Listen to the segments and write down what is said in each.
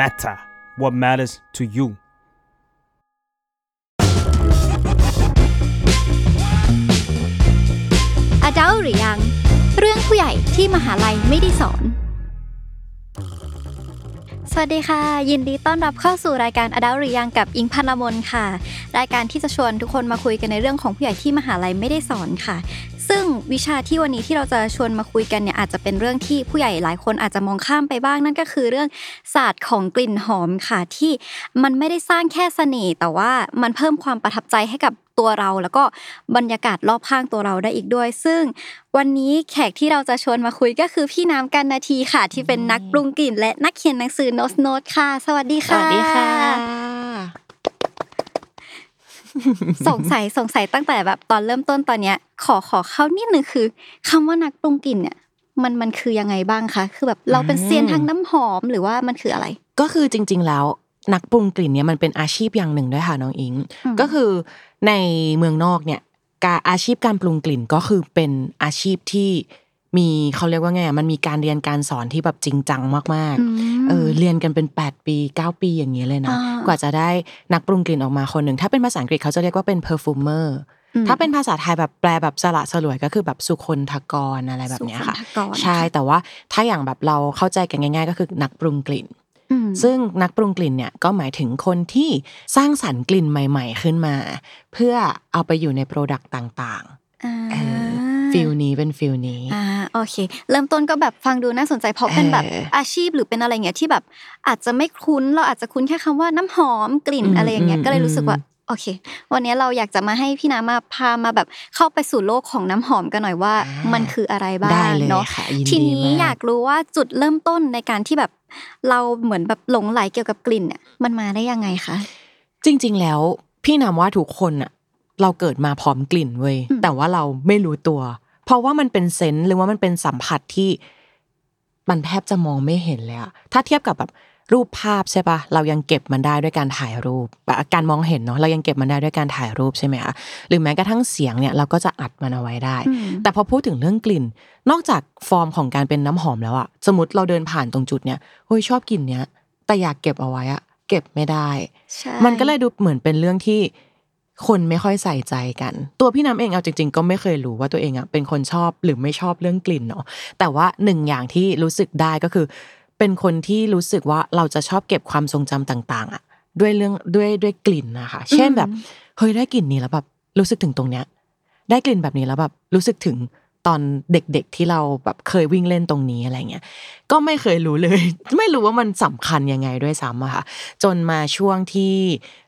matter what matters to you อดัลหรือยัง เรื่องผู้ใหญ่ที่มหาลัยไม่ได้สอน สวัสดีค่ะ ยินดีต้อนรับเข้าสู่รายการอดัลหรือยังกับอิงพันลมนค่ะ รายการที่จะชวนทุกคนมาคุยกันในเรื่องของผู้ใหญ่ที่มหาลัยไม่ได้สอนค่ะ ซึ่งวิชาที่วันนี้ที่เราจะชวนมาคุยกันเนี่ยอาจจะเป็นเรื่องที่ผู้ใหญ่หลายคนอาจจะมองข้ามไปบ้าง นั่นก็คือเรื่องศาสตร์ของกลิ่นหอมค่ะที่มันไม่ได้สร้างแค่เสน่ห์แต่ว่ามันเพิ่มความประทับใจให้กับตัวเรา แล้วก็บรรยากาศรอบข้างตัวเราได้อีกด้วย ซึ่งวันนี้แขกที่เราจะชวนมาคุยก็คือพี่น้ำกันนาทีค่ะ ที่เป็นนักปรุงกลิ่น และนักเขียนหนังสือโนสโนตค่ะ สวัสดีค่ะวัสดีค่ะ สงสัยสงสัยตั้งแต่แบบตอนเริ่มต้นตอนเนี้ย ขอขอเข้านิดนึงคือคำว่านักปรุงกลิ่นเนี่ยมันมันคือยังไงบ้างคะคือแบบเราเป็นเซียนทางน้ำหอมหรือว่ามันคืออะไร ก็คือจริง ๆ แล้วนักปรุงกลิ่นเนี่ยมันเป็นอาชีพอย่างหนึ่งด้วยค่ะน้องอิงอืมก็คือในเมืองนอกเนี่ยการอาชีพการปรุงกลิ่นก็คือเป็นอาชีพที่ มีเขาเรียกว่าไงอะมันมีการเรียนการสอนที่แบบจริงจังมากอืมๆเออเรียนกันเป็น 8 ปี 9 ปีอย่างเงี้ยเลยนะอ่ากว่าจะได้นักปรุงกลิ่นออกมาคนหนึ่ง ถ้าเป็นภาษาอังกฤษเขาจะเรียกว่าเป็น perfumer อืมถ้าเป็นภาษาไทยแบบแปลแบบสละสลวยก็คือแบบสุคนธกรอะไรแบบเนี้ยค่ะสุขนทกรใช่แต่ว่าถ้าอย่างแบบเราเข้าใจกันง่าย ๆ ก็คือนักปรุงกลิ่นอืมซึ่งนักปรุงกลิ่นเนี่ยก็หมายถึงคนที่สร้างสรรค์กลิ่นใหม่ ๆ ขึ้นมา เพื่อเอาไปอยู่ใน product ต่างอ่าๆเออ feel นี้เป็น feel นี้อ่าโอเค เริ่มต้นก็แบบฟังดูน่าสนใจเพราะเป็นแบบเอออาชีพหรือเป็นอะไรเงี้ยที่แบบอาจจะไม่คุ้นเราอาจจะคุ้นแค่คำว่าน้ำหอมกลิ่นอืมอะไรอย่างเงี้ยอืมก็เลยรู้สึกว่าอืมโอเค วันนี้เราอยากจะมาให้พี่น้ำมาพามาแบบเข้าไปสู่โลกของน้ำหอมกันหน่อยว่า มันคืออะไรบ้าได้งเลยเนาะค่ะยินทีดีนี้มากอยากรู้ว่าจุดเริ่มต้นในการที่แบบ เราเหมือนแบบหลงไหลเกี่ยวกับกลิ่นเนี่ยมันมาได้ยังไงคะจริง ๆ แล้วพี่นำว่าทุกคนอะ เราเกิดมาพร้อมกลิ่นเว้ยอืมแต่ว่าเราไม่รู้ตัว เพราะว่ามันเป็นเซนส์หรือว่ามันเป็นสัมผัสที่ มันแทบจะมองไม่เห็นเลยอะถ้าเทียบกับแบบรูปภาพใช่ปะเรายังเก็บมันได้ด้วยการถ่ายรูปแบบการมองเห็นเนาะเรายังเก็บมันได้ด้วยการถ่ายรูปใช่ไหมคะหรือแม้กระทั่งเสียงเนี่ยเราก็จะอัดมันเอาไว้ได้อืมแต่พอพูดถึงเรื่องกลิ่น นอกจากฟอร์มของการเป็นน้ำหอมแล้วอะสมมติเราเดินผ่านตรงจุดเนี้ยเฮ้ยชอบกลิ่นเนี้ยแต่อยากเก็บเอาไว้อะเก็บไม่ได้ใช่มันก็เลยดูเหมือนเป็นเรื่องที่ คนไม่ค่อยใส่ใจกัน ตัวพี่น้ำเองเอาจริง ๆ ก็ไม่เคยรู้ว่าตัวเองอะเป็นคนชอบหรือไม่ชอบเรื่องกลิ่นเนาะแต่ว่าหนึ่งอย่างที่รู้สึกได้ก็คือ เป็นคนที่รู้สึกว่าเราจะชอบเก็บความทรงจำต่างๆอะด้วยเรื่องด้วยด้วยกลิ่นนะคะเช่นแบบเฮ้ยได้กลิ่นนี้แล้วแบบรู้สึกถึงตรงเนี้ยได้กลิ่นแบบนี้แล้วแบบรู้สึกถึง ตอนเด็กๆที่เราแบบเคยวิ่งเล่นตรงนี้อะไรเงี้ยก็ไม่เคยรู้เลย ไม่รู้ว่ามันสำคัญยังไงด้วยซ้ำอะค่ะจนมาช่วงที่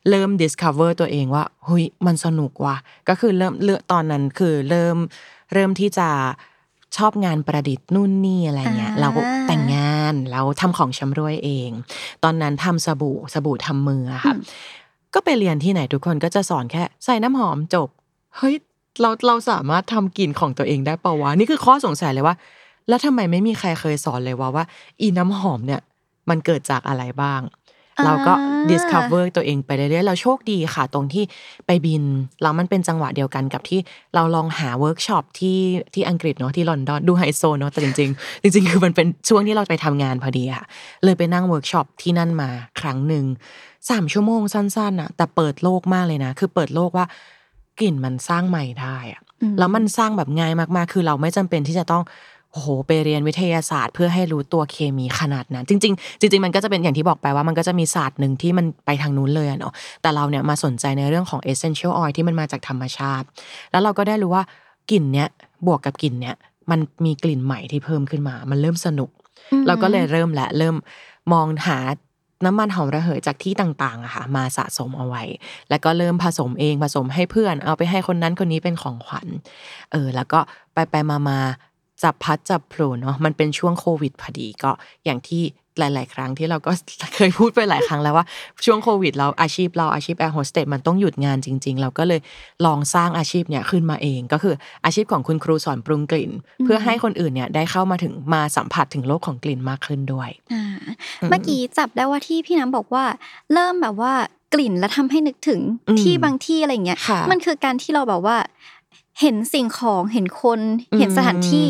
เริ่ม discover ตัวเองว่าเฮ้ยมันสนุกว่ะก็คือเริ่มเลือกตอนนั้นคือเริ่มเริ่มที่จะชอบงานประดิษฐ์นู่นนี่อะไรเงี้ยอ่าเราก็แต่งงานแล้วทำของชำรวยเอง ตอนนั้นทำสบู่สบู่ทำมืออะค่ะก็ไปเรียนที่ไหนทุกคนก็จะสอนแค่ใส่น้ำหอมจบเฮ้ย เราเราสามารถทำกลิ่นของตัวเองได้เปล่าวะนี่คือข้อสงสัยเลยว่า แล้วทำไมไม่มีใครเคยสอนเลยว่าว่า อีน้ำหอมเนี่ย มันเกิดจากอะไรบ้างอ่าเราก็ discover ตัวเองไปเรื่อยๆเราโชคดีค่ะ ตรงที่ไปบินแล้วมันเป็นจังหวะเดียวกันกับที่เราลองหาเวิร์กช็อปที่ที่อังกฤษเนาะที่ลอนดอนดูไฮโซเนาะแต่จริงๆจริง ๆ คือมันเป็นช่วงที่เราไปทำงานพอดีค่ะ เลยไปนั่งเวิร์กช็อปที่นั่นมาครั้งหนึ่งสามชั่วโมงสั้นๆอะแต่เปิดโลกมากเลยนะ คือเปิดโลกว่า กลิ่นมันสร้างใหม่ได้อะอืมแล้วมันสร้างแบบง่ายมากๆ คือเราไม่จำเป็นที่จะต้องโอ้โหไปเรียนวิทยาศาสตร์ เพื่อให้รู้ตัวเคมีขนาดนั้น จริง ๆ จริง ๆ มันก็จะเป็นอย่างที่บอกไปว่ามันก็จะมีศาสตร์หนึ่งที่มันไปทางนู้นเลยอะเนาะแต่เราเนี่ยมาสนใจในเรื่องของ essential oil ที่มันมาจากธรรมชาติ แล้วเราก็ได้รู้ว่ากลิ่นเนี้ยบวกกับกลิ่นเนี้ยมันมีกลิ่นใหม่ที่เพิ่มขึ้นมา มันเริ่มสนุก เราก็เลยเริ่มและเริ่มมองหา น้ำมันหอมระเหยจากที่ต่างๆอะค่ะมาสะสมเอาไว้ แล้วก็เริ่มผสมเองผสมให้เพื่อน เอาไปให้คนนั้นคนนี้เป็นของขวัญ เออ แล้วก็ไปไปมามาจับพัดจับโผล่เนาะมันเป็นช่วงโควิดพอดีก็อย่างที่ หลาย ๆ ครั้งที่เราก็เคยพูดไปหลายครั้งแล้วว่าช่วงโควิดเราอาชีพเราอาชีพแอร์โฮสเตสมันต้องหยุดงานจริง ๆ เราก็เลยลองสร้างอาชีพเนี่ยขึ้นมาเองก็คืออาชีพของคุณครูสอนปรุงกลิ่น เพื่อให้คนอื่นเนี่ยได้เข้ามาถึงมาสัมผัสถึงโลกของกลิ่นมากขึ้นด้วยอ่าเมื่อกี้จับได้ว่าที่พี่น้ำบอกว่า เริ่มแบบว่ากลิ่นแล้วทำให้นึกถึงอืมที่บางที่อะไรเงี้ยค่ะมันคือการที่เราแบบว่า เห็นสิ่งของเห็นคนอืมเห็นสถานที่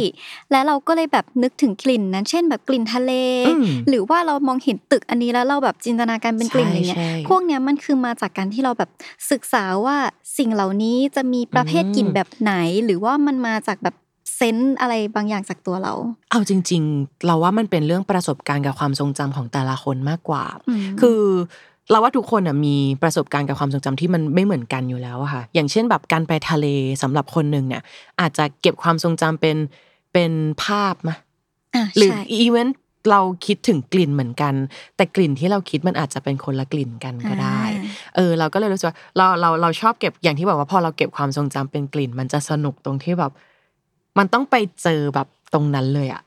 และเราก็เลยแบบนึกถึงกลิ่นนั้น เช่นแบบกลิ่นทะเลอืมหรือว่าเรามองเห็นตึกอันนี้แล้วเราแบบจินตนาการเป็นกลิ่นใช่อย่างเงี้ยใช่พวกเนี้ยมันคือมาจากการที่เราแบบศึกษาว่าสิ่งเหล่านี้จะมีประเภทกลิ่นอืมแบบไหน หรือว่ามันมาจากแบบเซนส์อะไรบางอย่างจากตัวเรา เอาจริง ๆ เราว่ามันเป็นเรื่องประสบการณ์กับความทรงจำของแต่ละคนมากกว่าอืมคือ เราว่าทุกคนอะมีประสบการณ์กับความทรงจำที่มันไม่เหมือนกันอยู่แล้วอะค่ะ อย่างเช่นแบบการไปทะเลสำหรับคนหนึ่งเนี่ย อาจจะเก็บความทรงจำเป็นเป็นภาพมะอะหรือใช่อีเวนต์เราคิดถึงกลิ่นเหมือนกัน แต่กลิ่นที่เราคิดมันอาจจะเป็นคนละกลิ่นกันก็ได้อ่าเออ เราก็เลยรู้สึกว่าเราเราเราชอบเก็บอย่างที่บอกว่าพอเราเก็บความทรงจำเป็นกลิ่น มันจะสนุกตรงที่แบบ มันต้องไปเจอแบบตรงนั้นเลยอะ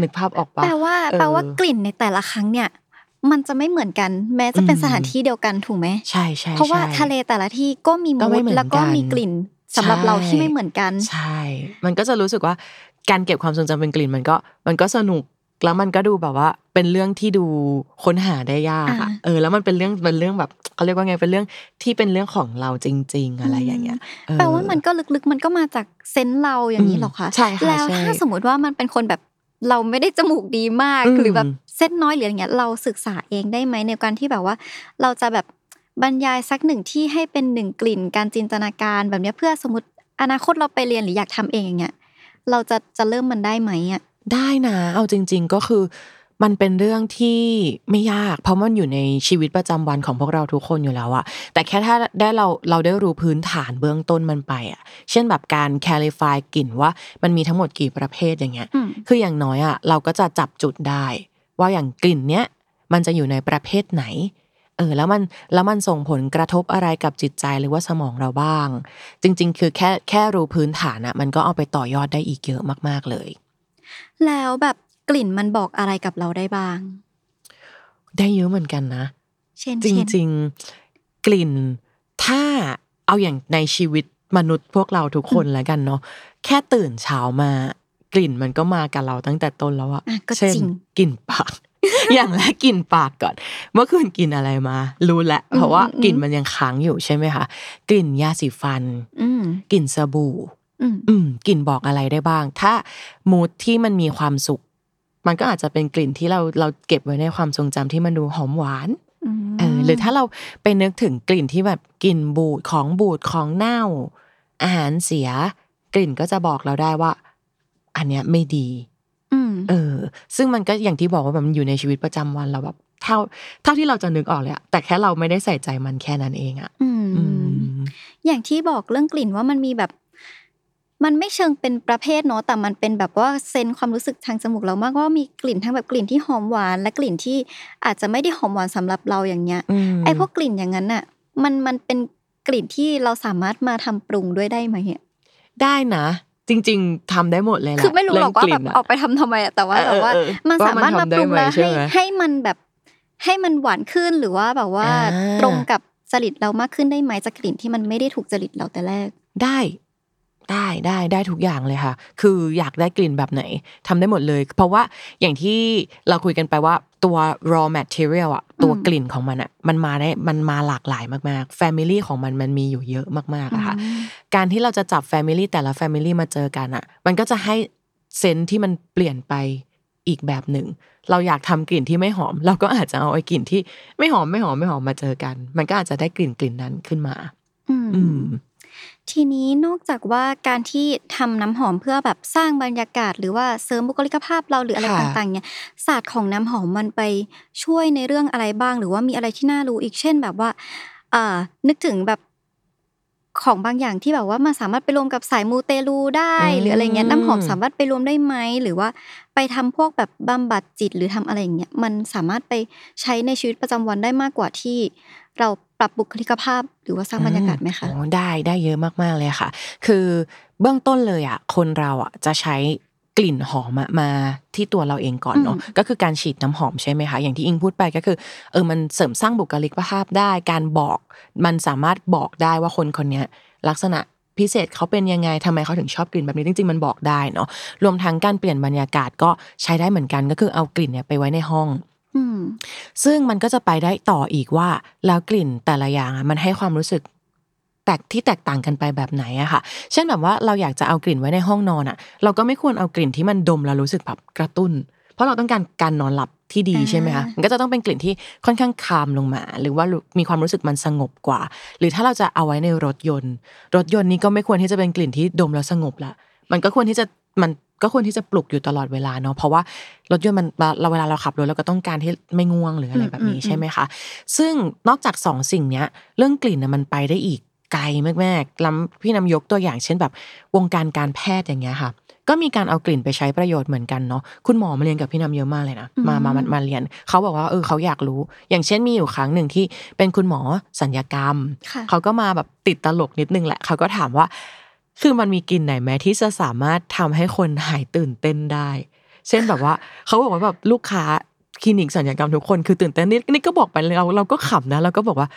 นึกภาพออกปะแปลว่าเออแปลว่ากลิ่นในแต่ละครั้งเนี่ย มันจะไม่เหมือนกัน แม้จะเป็นอืมสถานที่เดียวกันถูกไหมใช่ใช่เพราะว่าใช่ทะเลแต่ละที่ก็มีก็มูไม่ดเหมือนแล้วก็กันมีกลิ่นสำหรับใช่เราที่ไม่เหมือนกัน ใช่ มันก็จะรู้สึกว่าการเก็บความทรงจำเป็นกลิ่นมันก็มันก็สนุกแล้วมันก็ดูแบบว่า เป็นเรื่องที่ดูค้นหาได้ยากอะอ่าเออ แล้วมันเป็นเรื่องเป็นเรื่องแบบเขาเรียกว่าไงเป็นเรื่องที่เป็นเรื่องของเราจริง ๆ อะไรอย่างเงี้ยเออแปลว่ามันก็ลึกๆ มันก็มาจากเซนส์เราอย่างนี้อืมเหรอคะใช่ค่ะแล้วใช่ถ้าสมมติว่ามันเป็นคนแบบ เราไม่ได้จมูกดีมากอืมหรือแบบเส้นน้อยหรืออะไรเงี้ยเราศึกษาเองได้ไหมในการที่แบบว่า เราจะแบบบรรยายสักหนึ่งที่ให้เป็นหนึ่งกลิ่น การจินตนาการแบบเนี้ยเพื่อสมมติอนาคตเราไปเรียนหรืออยากทำเองอย่างเงี้ยเราจะจะเริ่มมันได้ไหมอะได้นะ เอาจริง ๆ ก็คือ มันเป็นเรื่องที่ไม่ยาก เพราะมันอยู่ในชีวิตประจำวันของพวกเราทุกคนอยู่แล้วอะแต่แค่ถ้าได้เราเราได้รู้พื้นฐานเบื้องต้นมันไปอะเช่นแบบการ clarify กลิ่นว่ามันมีทั้งหมดกี่ประเภทอย่างเงี้ยอืมคืออย่างน้อยอะเราก็จะจับจุดได้ ว่าอย่างกลิ่นเนี้ยมันจะอยู่ในประเภทไหนเออแล้วมันแล้วมันส่งผลกระทบอะไรกับจิตใจหรือว่าสมองเราบ้าง จริง ๆ คือแค่แค่รู้พื้นฐานอะมันก็เอาไปต่อยอดได้อีกเยอะมากๆเลย แล้วแบบก ลิ่นมันบอกอะไรกับเราได้บ้าง ได้เยอะเหมือนกันนะ เช่นจเช่นริง ๆ กลิ่น ถ้าเอาอย่างในชีวิตมนุษย์พวกเราทุกคนแล้วกันเนาะแค่ตื่นเช้ามากลิ่นมันก็มากับเราตั้งแต่ต้นแล้วอะอะก็เช่นจริงกลิ่นปากอย่างแรกกลิ่นปากก่อน เมื่อคืนกินอะไรมา รู้แหละเพราะว่าอืมอืมกลิ่นมันยังค้างอยู่ใช่ไหมคะกลิ่นยาสีฟันอืมกลิ่นสบู่อืมอืมกลิ่นบอกอะไรได้บ้าง ถ้ามูดที่มันมีความสุข มันก็อาจจะเป็นกลิ่นที่เราเราเก็บไว้ในความทรงจำที่มันดูหอมหวานมเออหรือถ้าเราไปนึกถึงกลิ่นที่แบบกลิ่นบูดของบูดของเน่า อาหารเสีย กลิ่นก็จะบอกเราได้ว่า อันเนี้ยไม่ดีอืมเออ ซึ่งมันก็อย่างที่บอกว่าแบบมันอยู่ในชีวิตประจำวันเราแบบเท่าเท่าที่เราจะนึกออกเลยอะแต่แค่เราไม่ได้ใส่ใจมันแค่นั้นเองอะอืมอืมอย่างที่บอกเรื่องกลิ่นว่ามันมีแบบ มันไม่เชิงเป็นประเภทเนาะแต่มันเป็นแบบว่าเซนส์ความรู้สึกทางจมูกเรามากว่ามีกลิ่นทั้งแบบกลิ่นที่หอมหวาน และกลิ่นที่อาจจะไม่ได้หอมหวานสำหรับเราอย่างเงี้ยมไอ้พวกกลิ่นอย่างนั้นน่ะ มันมันเป็นกลิ่นที่เราสามารถมาทำปรุงด้วยได้ไหมอะได้นะจริงๆทำได้หมดเลยแหละคือไม่รู้หรอกว่าเงแบบลิ่นะออกไปทำทำไมอะแต่ว่าเออแบบว่าเออเออมันสามารถมาปรุงว่ามันทำได้ไหมแล้วใช่ให้ไหมให้มันแบบให้มันหวานขึ้นหรือว่าแบบว่าอ่าตรงกับจริตเรามากขึ้นได้ไหมจากกลิ่นที่มันไม่ได้ถูกจริตเราแต่แรก ได้ ได้ได้ได้ทุกอย่างเลยค่ะ คืออยากได้กลิ่นแบบไหนทำได้หมดเลย เพราะว่าอย่างที่เราคุยกันไปว่าตัว raw material อะตัวอืมกลิ่นของมันอะมันมาได้มันมาหลากหลายมากๆ family ของมันมันมีอยู่เยอะมากๆอะค่ะอืมการที่เราจะจับ family แต่ละ family มาเจอกันอะมันก็จะให้เซนส์ที่มันเปลี่ยนไปอีกแบบหนึ่ง เราอยากทำกลิ่นที่ไม่หอม เราก็อาจจะเอาไอ้กลิ่นที่ไม่หอมไม่หอมไม่หอมมาเจอกัน มันก็อาจจะได้กลิ่นกลิ่นนั้นขึ้นมา อืมอืม ทีนี้นอกจากว่าการที่ทำน้ำหอมเพื่อแบบสร้างบรรยากาศ หรือว่าเสริมบุคลิกภาพเราหรืออะไรค่ะ ต่างๆเนี่ยศาสตร์ของน้ำหอมมันไปช่วยในเรื่องอะไรบ้าง หรือว่ามีอะไรที่น่ารู้อีกเช่นแบบว่าเอ่อนึกถึงแบบของบางอย่างที่แบบว่ามันสามารถไปรวมกับสายมูเตลูได้ อืม หรืออะไรเงี้ยน้ำหอมสามารถไปรวมได้ไหมหรือว่าไปทำพวกแบบบำบัดจิตหรือทำอะไรอย่างเงี้ยมันสามารถไปใช้ในชีวิตประจำวันได้มากกว่าที่ เราปรับบุคลิกภาพ หรือว่าสร้างบรรยากาศไหมคะโอ้ได้ได้เยอะมากๆเลยค่ะ คือเบื้องต้นเลยอะคนเราอะจะใช้กลิ่นหอมอะมาที่ตัวเราเองก่อนเนาะอืมก็คือการฉีดน้ำหอมใช่ไหมคะอย่างที่อิงพูดไปก็คือเออมันเสริมสร้างบุคลิกภาพได้ การบอกมันสามารถบอกได้ว่าคนคนเนี้ยลักษณะพิเศษเขาเป็นยังไงทำไมเขาถึงชอบกลิ่นแบบนี้จริงๆมันบอกได้เนาะรวมทั้งการเปลี่ยนบรรยากาศก็ใช้ได้เหมือนกันก็คือเอากลิ่นเนี่ยไปไว้ในห้องอืม ซึ่งมันก็จะไปได้ต่ออีกว่า แล้วกลิ่นแต่ละอย่างอะมันให้ความรู้สึกแตกที่แตกต่างกันไปแบบไหนอะค่ะ เช่นแบบว่าเราอยากจะเอากลิ่นไว้ในห้องนอนอะเราก็ไม่ควรเอากลิ่นที่มันดมแล้วรู้สึกแบบกระตุ้น เพราะเราต้องการการนอนหลับที่ดีอ่าใช่ไหมคะ มันก็จะต้องเป็นกลิ่นที่ค่อนข้างคามลงมา หรือว่ามีความรู้สึกมันสงบกว่า หรือถ้าเราจะเอาไว้ในรถยนต์ รถยนต์นี้ก็ไม่ควรที่จะเป็นกลิ่นที่ดมแล้วสงบละ มันก็ควรที่จะมัน ก็ควรที่จะปลุกอยู่ตลอดเวลาเนาะเพราะว่ารถยนต์มันเราเวลาเราขับรถเราก็ต้องการที่ไม่ง่วงหรืออะไรแบบนี้อืมใช่ไหมคะ ซึ่งนอกจากสองสิ่งเนี้ย เรื่องกลิ่นนะมันไปได้อีกไกลมากๆลำพี่นำยกตัวอย่างเช่นแบบวงการการแพทย์อย่างเงี้ยค่ะก็มีการเอากลิ่นไปใช้ประโยชน์เหมือนกันเนาะคุณหมอมาเรียนกับพี่นำเยอะมากเลยนะมามามามาเรียน เขาบอกว่าเออเขาอยากรู้ อย่างเช่นมีอยู่ครั้งหนึ่งที่เป็นคุณหมอสัญญกรรมค่ะเขาก็มาแบบติดตลกนิดนึงแหละ เขาก็ถามว่า คือมันมีกลิ่นไหนไหมที่จะสามารถทำให้คนหายตื่นเต้นได้ เช่นแบบว่าเขาบอกว่าแบบลูกค้าคลินิกสัญญกรรมทุกคนคือตื่นเต้นนี่นี่ก็บอกไปเราเราก็ขำนะเราก็บอกว่า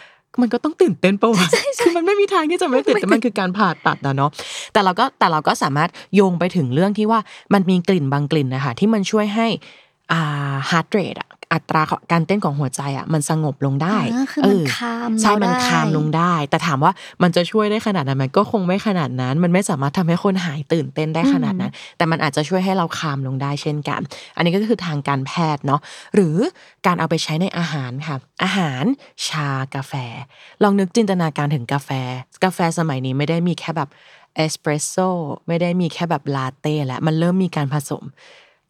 มันก็ต้องตื่นเต้นปะวะคือมันไม่มีทางที่จะไม่ตื่นเต้นมันคือการผ่าตัดนะเนาะ แต่เราก็แต่เราก็สามารถโยงไปถึงเรื่องที่ว่ามันมีกลิ่นบางกลิ่นนะคะที่มันช่วยให้อ่าฮาร์ดเรทอะ อัตราการเต้นของหัวใจอะมันสงบลงได้อ่าคือมันคามใช่เรามันได้คามลงได้ แต่ถามว่ามันจะช่วยได้ขนาดนั้นไหมันก็คงไม่ขนาดนั้น มันไม่สามารถทำให้คนหายตื่นเต้นได้ขนาดนั้น แต่มันอาจจะช่วยให้เราคามลงได้เช่นกัน อันนี้ก็คือทางการแพทย์เนาะหรือการเอาไปใช้ในอาหารค่ะ อาหารชากาแฟ ลองนึกจินตนาการถึงกาแฟ กาแฟสมัยนี้ไม่ได้มีแค่แบบเอสเปรสโซ่ไม่ได้มีแค่แบบลาเต้แล้วมันเริ่มมีการผสม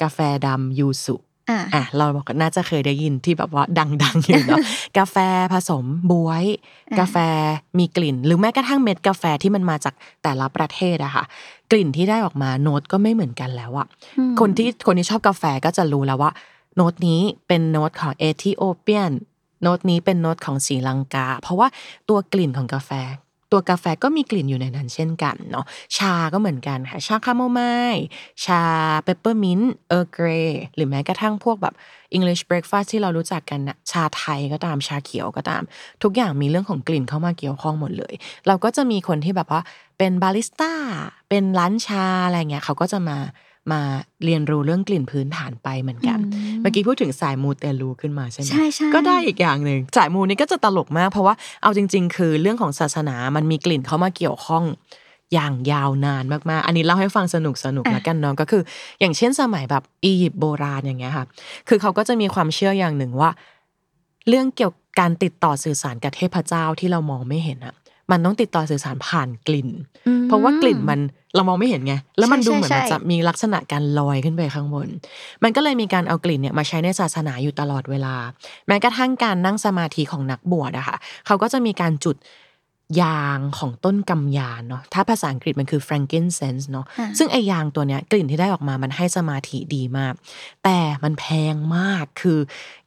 กาแฟดำยูสุ อ่าอะเราบอกว่าน่าจะเคยได้ยินที่แบบว่าดังๆอยู่เนาะกาแฟผสมบวยอะกาแฟมีกลิ่น หรือแม้กระทั่งเม็ดกาแฟที่มันมาจากแต่ละประเทศอะค่ะ กลิ่นที่ได้ออกมาโน้ตก็ไม่เหมือนกันแล้วอะอืมคนที่คนที่ชอบกาแฟก็จะรู้แล้วว่า โน้ตนี้เป็นโน้ตของ Ethiopian โน้ตนี้เป็นโน้ตของศรีลังกา เพราะว่าตัวกลิ่นของกาแฟ ตัวกาแฟก็มีกลิ่นอยู่ในนั้นเช่นกันเนาะชาก็เหมือนกันค่ะชาคาโมไมล์ชาเปปเปอร์มินต์ Earl Grey หรือแม้กระทั่งพวกแบบ English breakfast ที่เรารู้จักกันนะชาไทยก็ตามชาเขียวก็ตาม ทุกอย่างมีเรื่องของกลิ่นเข้ามาเกี่ยวข้องหมดเลย เราก็จะมีคนที่แบบว่าเป็นบาริสต้าเป็นร้านชาอะไรเงี้ยเขาก็จะมา มาเรียนรู้เรื่องกลิ่นพื้นฐานไปเหมือนกันอืมเมื่อกี้พูดถึงสายมูเตลูขึ้นมาใช่ไหมใช่ใช่ก็ได้อีกอย่างหนึ่งสายมูนี่ก็จะตลกมาก เพราะว่าเอาจริง ๆ คือเรื่องของศาสนามันมีกลิ่นเข้ามาเกี่ยวข้องอย่างยาวนานมากๆ อันนี้เล่าให้ฟังสนุกสนุกอะแล้วกันเนาะก็คือ อย่างเช่นสมัยแบบอียิปต์โบราณอย่างเงี้ยค่ะ คือเขาก็จะมีความเชื่ออย่างหนึ่งว่า เรื่องเกี่ยวกับการติดต่อสื่อสารกับเทพเจ้าที่เรามองไม่เห็นอะมันต้องติดต่อสื่อสารผ่านกลิ่นอืมเพราะว่ากลิ่นมัน เรามองไม่เห็นไง แล้วมันใช่ดูเหมือนใช่มันจะมีลักษณะการลอยขึ้นไปข้างบน มันก็เลยมีการเอากลิ่นเนี่ยมาใช้ในศาสนาอยู่ตลอดเวลา แม้กระทั่งการนั่งสมาธิของนักบวชอะค่ะ เขาก็จะมีการจุด ยางของต้นกำยานเนาะถ้าภาษาอังกฤษมันคือ frankincense เนาะอ่าซึ่งไอยางตัวเนี้ยกลิ่นที่ได้ออกมามันให้สมาธิดีมาก แต่มันแพงมากคือ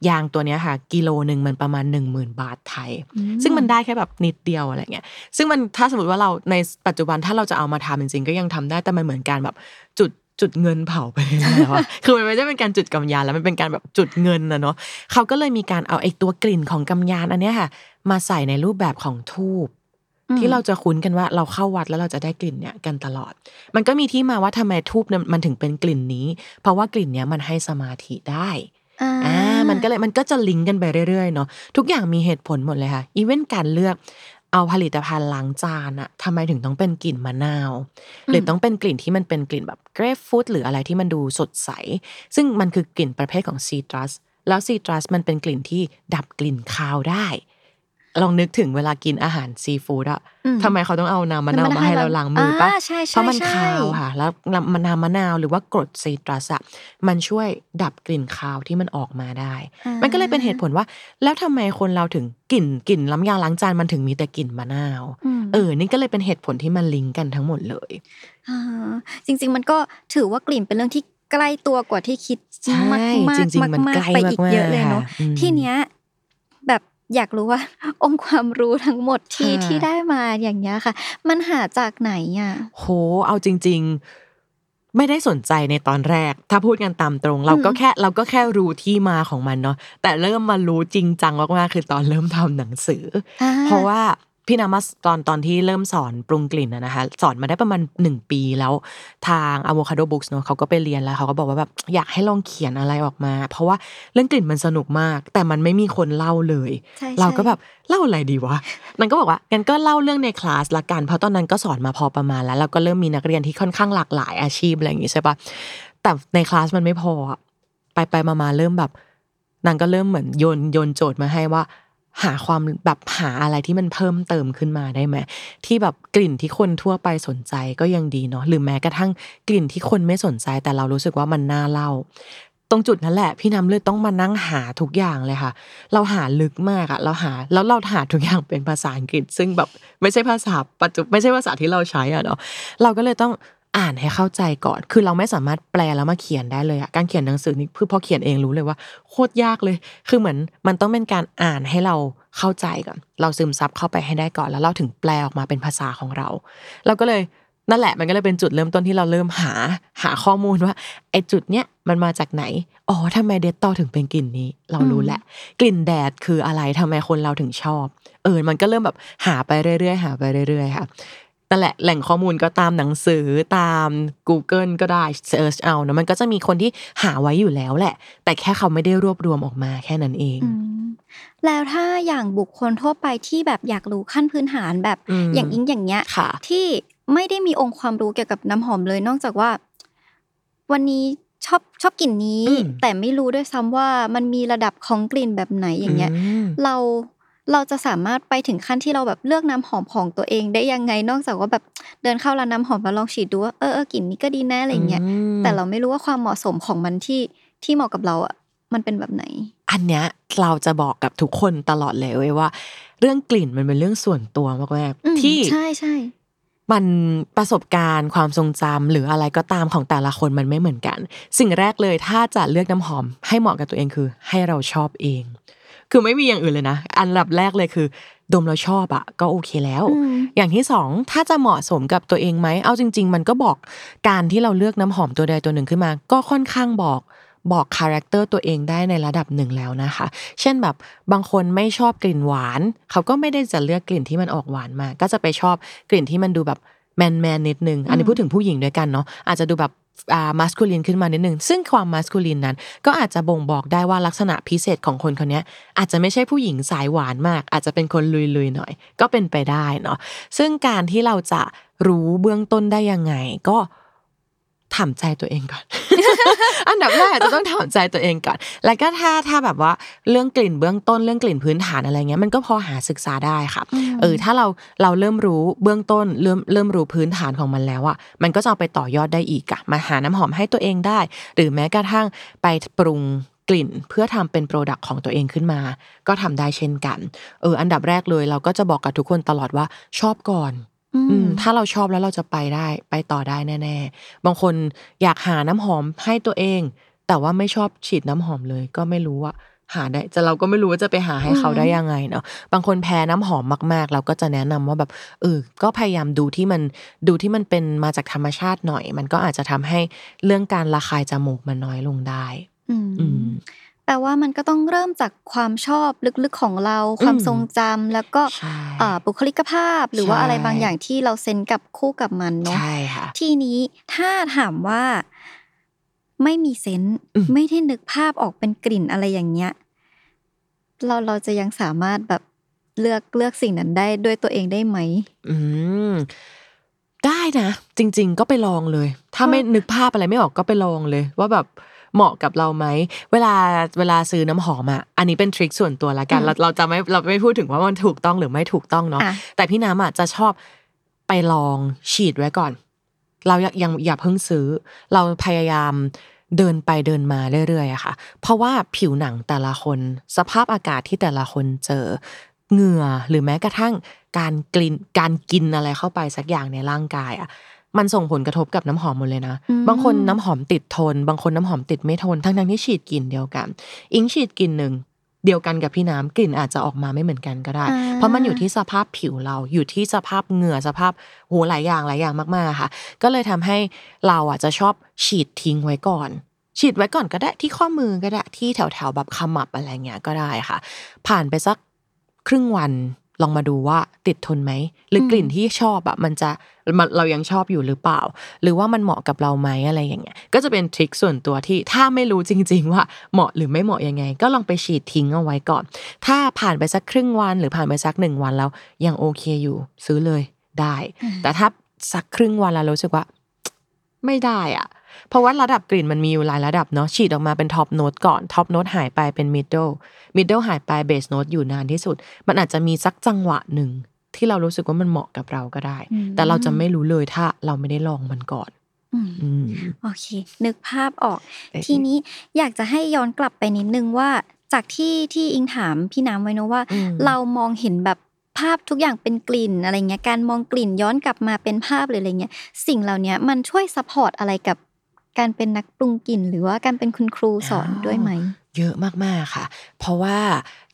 ยางตัวเนี้ยค่ะ กิโลหนึ่งมันประมาณ 1 0,000 บาทไทยอืมซึ่งมันได้แค่แบบนิดเดียวอะไรเงี้ยซึ่งมันถ้าสมมติว่าเราในปัจจุบันถ้าเราจะเอามาทำจริงๆก็ยังทำได้แต่มันเหมือนการแบบจุดจุดเงินเผาไปเรื่อยๆแล้วอะคือมันไม่ได้เป็นการจุดกำยานแล้วมันเป็นการแบบจุดเงินนะเนาะเขาก็เลยมีการเอาไอ้ตัวกลิ่นของกำยานอันเนี้ยค่ะ มาใส่ในรูปแบบของทูบอืม ที่เราจะคุ้นกันว่าเราเข้าวัดแล้วเราจะได้กลิ่นเนี้ยกันตลอด มันก็มีที่มาว่าทำไมทูบเนี่ยมันถึงเป็นกลิ่นนี้ เพราะว่ากลิ่นเนี้ยมันให้สมาธิได้อ่าอ่ามันก็เลยมันก็จะลิงก์กันไปเรื่อยๆเนาะทุกอย่างมีเหตุผลหมดเลยค่ะอีเวนการเลือกเอาผลิตภัณฑ์ล้างจานอะทำไมถึงต้องเป็นกลิ่นมะนาว หรือต้องเป็นกลิ่นที่มันเป็นกลิ่นแบบเกรฟฟูดหรืออะไรที่มันดูสดใส ซึ่งมันคือกลิ่นประเภทของซีตรัสแล้วซีตรัสมันเป็นกลิ่นที่ดับกลิ่นคาวได้ ลองนึกถึงเวลากินอาหารซีฟู้ดอะอืมทำไมเขาต้องเอาน้ำมะนาวน้ำมะนาวมาให้เราล้างมือปะอ่าใช่ใช่เพราะมันใช่คาวค่ะ แล้วมะนาวมะนาวหรือว่ากรดซีตรัสอะมันช่วยดับกลิ่นคาวที่มันออกมาได้อ่ามันก็เลยเป็นเหตุผลว่า แล้วทำไมคนเราถึงกลิ่นกลิ่นล้ำยาล้างจานมันถึงมีแต่กลิ่นมะนาวมเออ นี่ก็เลยเป็นเหตุผลที่มันลิงก์กันทั้งหมดเลยอ่าจริง ๆ มันก็ถือว่ากลิ่นเป็นเรื่องที่ใกล้ตัวกว่าที่คิดใช่มากมากจริงๆมันมากใกล้ๆไปอีกเยอะเลยเนาะมากๆอืมทีเนี้ยแบบ อยากรู้ว่า องค์ความรู้ทั้งหมดที่ค่ะที่ได้มาอย่างเงี้ยค่ะ มันหาจากไหนอะโห เอาจริง ๆ ไม่ได้สนใจในตอนแรก ถ้าพูดกันตามตรง เราก็อืมแค่เราก็แค่รู้ที่มาของมันเนาะแต่เริ่มมารู้จริงจังมากๆคือตอนเริ่มทำหนังสืออ่เพราะว่า พี่นามาตอนตอนที่เริ่มสอนปรุงกลิ่นอะนะคะสอนมาได้ประมาณหนึ่งปีแล้วทาง Avocado Books เนาะเขาก็ไปเรียนแล้วเขาก็บอกว่าแบบอยากให้ลองเขียนอะไรออกมา เพราะว่าเรื่องกลิ่นมันสนุกมาก แต่มันไม่มีคนเล่าเลยใช่เราก็ใช่แบบเล่าอะไรดีวะนันก็บอกว่างั้นก็เล่าเรื่องในคลาสละกันเพราะตอนนั้นก็สอนมาพอประมาณแล้วแล้วก็เริ่มมีนักเรียนที่ค่อนข้างหลากหลายอาชีพอะไรอย่างงี้ใช่ปะแต่ในคลาสมันไม่พออะไปไปมามาเริ่มแบบนางก็เริ่มเหมือนโยนโยนโจทย์มาให้ว่า หาความแบบหาอะไรที่มันเพิ่มเติมขึ้นมาได้ไหมที่แบบกลิ่นที่คนทั่วไปสนใจก็ยังดีเนาะหรือแม้กระทั่งกลิ่นที่คนไม่สนใจแต่เรารู้สึกว่ามันน่าเล่า ตรงจุดนั้นแหละ พี่น้ำเลยต้องมานั่งหาทุกอย่างเลยค่ะ เราหาลึกมากอะเราหาแล้วเราหาทุกอย่างเป็นภาษาอังกฤษ ซึ่งแบบไม่ใช่ภาษาปัจจุไม่ใช่ภาษาที่เราใช้อะเนาะเราก็เลยต้อง อ่านให้เข้าใจก่อน คือเราไม่สามารถแปลแล้วมาเขียนได้เลยอะการเขียนหนังสือนี่คือพอเขียนเองรู้เลยว่าโคตรยากเลย คือเหมือนมันต้องเป็นการอ่านให้เราเข้าใจก่อน เราซึมซับเข้าไปให้ได้ก่อน แล้วเราถึงแปลออกมาเป็นภาษาของเรา เราก็เลยนั่นแหละมันก็เลยเป็นจุดเริ่มต้นที่เราเริ่มหาหาข้อมูลว่าไอ้จุดเนี้ยมันมาจากไหน อ๋อทำไมเดตตอถึงเป็นกลิ่นนี้ เรารู้แหละ กลิ่นแดดคืออะไรทำไมคนเราถึงชอบ เออมันก็เริ่มแบบหาไปเรื่อยๆ หาไปเรื่อยๆค่ะ นั่นแหละแหล่งข้อมูลก็ตามหนังสือตาม Google ก็ได้เซิร์ชเอานะมันก็จะมีคนที่หาไว้อยู่แล้วแหละ แต่แค่เขาไม่ได้รวบรวมออกมาแค่นั้นเองอืมแล้วถ้าอย่างบุคคลทั่วไปที่แบบอยากรู้ขั้นพื้นฐานแบบอืมอย่างอิงอย่างเงี้ยค่ะที่ไม่ได้มีองค์ความรู้เกี่ยวกับน้ำหอมเลยนอกจากว่า วันนี้ชอบชอบกลิ่นนี้อืมแต่ไม่รู้ด้วยซ้ำว่ามันมีระดับของกลิ่นแบบไหนอย่างเงี้ยมเรา เราจะสามารถไปถึงขั้นที่เราแบบเลือกน้ำหอมของตัวเองได้ยังไงนอกจากว่าแบบเดินเข้าร้านน้ำหอมมาลองฉีดดูว่าเออเออกลิ่นนี้ก็ดีนะอะไรเงี้ยอืมแต่เราไม่รู้ว่าความเหมาะสมของมันที่ที่เหมาะกับเราอะมันเป็นแบบไหน อันเนี้ยเราจะบอกกับทุกคนตลอดเลยเว้ยว่า เรื่องกลิ่นมันเป็นเรื่องส่วนตัวมากอืมๆที่ใช่ใช่มันประสบการณ์ความทรงจำหรืออะไรก็ตามของแต่ละคนมันไม่เหมือนกัน สิ่งแรกเลยถ้าจะเลือกน้ำหอมให้เหมาะกับตัวเองคือ ให้เราชอบเอง คือไม่มีอย่างอื่นเลยนะ อันดับแรกเลยคือ ดมเราชอบอะก็โอเคแล้วอืมอย่างที่สองถ้าจะเหมาะสมกับตัวเองไหมเอาจริง ๆ มันก็บอกการที่เราเลือกน้ำหอมตัวใดตัวหนึ่งขึ้นมา ก็ค่อนข้างบอกบอก character ตัวเองได้ในระดับหนึ่งแล้วนะคะ เช่นแบบบางคนไม่ชอบกลิ่นหวาน เขาก็ไม่ได้จะเลือกกลิ่นที่มันออกหวานมากก็จะไปชอบกลิ่นที่มันดูแบบแมนแมนๆนิดนึง อันนี้พูดถึงผู้หญิงด้วยกันเนาะอาจจะดูแบบ อ่ามัสคูลินขึ้นมานิดนึงซึ่งความมัสคูลินนั้น ก็อาจจะบ่งบอกได้ว่าลักษณะพิเศษของคนคนเนี้ยอาจจะไม่ใช่ผู้หญิงสายหวานมาก อาจจะเป็นคนลุยๆหน่อย ก็เป็นไปได้เนาะซึ่งการที่เราจะรู้เบื้องต้นได้ยังไง ก็ ถามใจตัวเองก่อน อันดับแรกจะต้องถามใจตัวเองก่อน แล้วก็ถ้าถ้าแบบว่าเรื่องกลิ่นเบื้องต้นเรื่องกลิ่นพื้นฐานอะไรเงี้ยมันก็พอหาศึกษาได้ค่ะอืมเออถ้าเราเราเริ่มรู้เบื้องต้นเริ่มเริ่มรู้พื้นฐานของมันแล้วอะมันก็จะเอาไปต่อยอดได้อีกอะมาหาน้ำหอมให้ตัวเองได้ หรือแม้กระทั่งไปปรุงกลิ่นเพื่อทำเป็นโปรดักต์ของตัวเองขึ้นมา ก็ทำได้เช่นกัน เออ อันดับแรกเลยเราก็จะบอกกับทุกคนตลอดว่าชอบก่อนอือืมม ถ้าเราชอบแล้วเราจะไปได้ ไปต่อได้แน่ ๆ บางคนอยากหาน้ำหอมให้ตัวเอง แต่ว่าไม่ชอบฉีดน้ำหอมเลย ก็ไม่รู้ว่าหาได้จะเราก็ไม่รู้ว่าจะไปหาให้เขาได้ยังไงเนาะบางคนแพ้น้ำหอมมาก ๆ เราก็จะแนะนำว่าแบบเออก็พยายามดูที่มันดูที่มันเป็นมาจากธรรมชาติหน่อย มันก็อาจจะทำให้เรื่องการระคายจมูกมันน้อยลงได้ อืมอืม แปลว่ามันก็ต้องเริ่มจากความชอบลึกๆของเรา ความอืมทรงจำแล้วก็ใช่อ่าบุคลิกภาพ หรือว่าใช่อะไรบางอย่างที่เราเซนกับคู่กับมันเนาะใช่ค่ะทีนี้ถ้าถามว่า ไม่มีเซนส์อืมไม่ได้นึกภาพออกเป็นกลิ่นอะไรอย่างเงี้ย เราเราจะยังสามารถแบบเลือกเลือกสิ่งนั้นได้ด้วยตัวเองได้ไหมอืมได้นะจริง ๆ ก็ไปลองเลย ถ้าไม่นึกภาพอะไรไม่ออกก็ไปลองเลย ว่าแบบ เหมาะกับเราไหมเวลาเวลาซื้อน้ำหอมอะอันนี้เป็นทริคส่วนตัวละกันอืมเราเราจะไม่เราไม่พูดถึงว่ามันถูกต้องหรือไม่ถูกต้องเนาะอะแต่พี่น้ำอะจะชอบไปลองฉีดไว้ก่อน เรายังยังอย่าเพิ่งซื้อ เราพยายามเดินไปเดินมาเรื่อยๆอะค่ะ เพราะว่าผิวหนังแต่ละคน สภาพอากาศที่แต่ละคนเจอเหงื่อหรือแม้กระทั่งการกลินการกินอะไรเข้าไปสักอย่างในร่างกายอะ มันส่งผลกระทบกับน้ำหอมหมดเลยนะอืมบางคนน้ำหอมติดทน บางคนน้ำหอมติดไม่ทน ทั้งทั้งๆที่ฉีดกลิ่นเดียวกัน อิงฉีดกลิ่นหนึ่งเดียวกันกับพี่น้ำกลิ่นอาจจะออกมาไม่เหมือนกันก็ได้อ่าเพราะมันอยู่ที่สภาพผิวเราอยู่ที่สภาพเหงื่อสภาพโหหลายอย่างหลายอย่างมากๆค่ะ ก็เลยทำให้เราอะจะชอบฉีดทิ้งไว้ก่อน ฉีดไว้ก่อนก็ได้ที่ข้อมือก็ได้ที่แถวๆแบบขมับอะไรเงี้ยก็ได้ค่ะ ผ่านไปสักครึ่งวัน ลองมาดูว่าติดทนไหมหรือมกลิ่นที่ชอบอะมันจะมันเรายังชอบอยู่หรือเปล่า หรือว่ามันเหมาะกับเราไหมอะไรอย่างเงี้ยก็จะเป็นทริคส่วนตัวที่ถ้าไม่รู้จริง ๆ ว่าเหมาะหรือไม่เหมาะยังไง ก็ลองไปฉีดทิ้งเอาไว้ก่อน ถ้าผ่านไปสักครึ่งวัน หรือผ่านไปสักหนึ่งวันแล้วยังโอเคอยู่ ซื้อเลยได้ แต่ถ้าสักครึ่งวันแล้วรู้สึกว่า ไม่ได้อะ เพราะว่าระดับกลิ่นมันมีอยู่หลายระดับเนาะฉีดออกมาเป็น top note ก่อน top note หายไปเป็น middle middle หายไป base note อยู่นานที่สุด มันอาจจะมีสักจังหวะหนึ่งที่เรารู้สึกว่ามันเหมาะกับเราก็ได้อืมแต่เราจะไม่รู้เลยถ้าเราไม่ได้ลองมันก่อนอืมอืมโอเค นึกภาพออกเอ๊ะทีนี้อยากจะให้ย้อนกลับไปนิดนึงว่า จากที่ที่อิงถามพี่น้ำไว้เนอะว่าอืมเรามองเห็นแบบภาพทุกอย่างเป็นกลิ่นอะไรเงี้ยการมองกลิ่นย้อนกลับมาเป็นภาพหรืออะไรเงี้ยสิ่งเหล่านี้มันช่วย support อะไรกับ การเป็นนักปรุงกลิ่น หรือว่าการเป็นคุณครูสอนด้วยไหม เยอะมากๆค่ะ เพราะว่า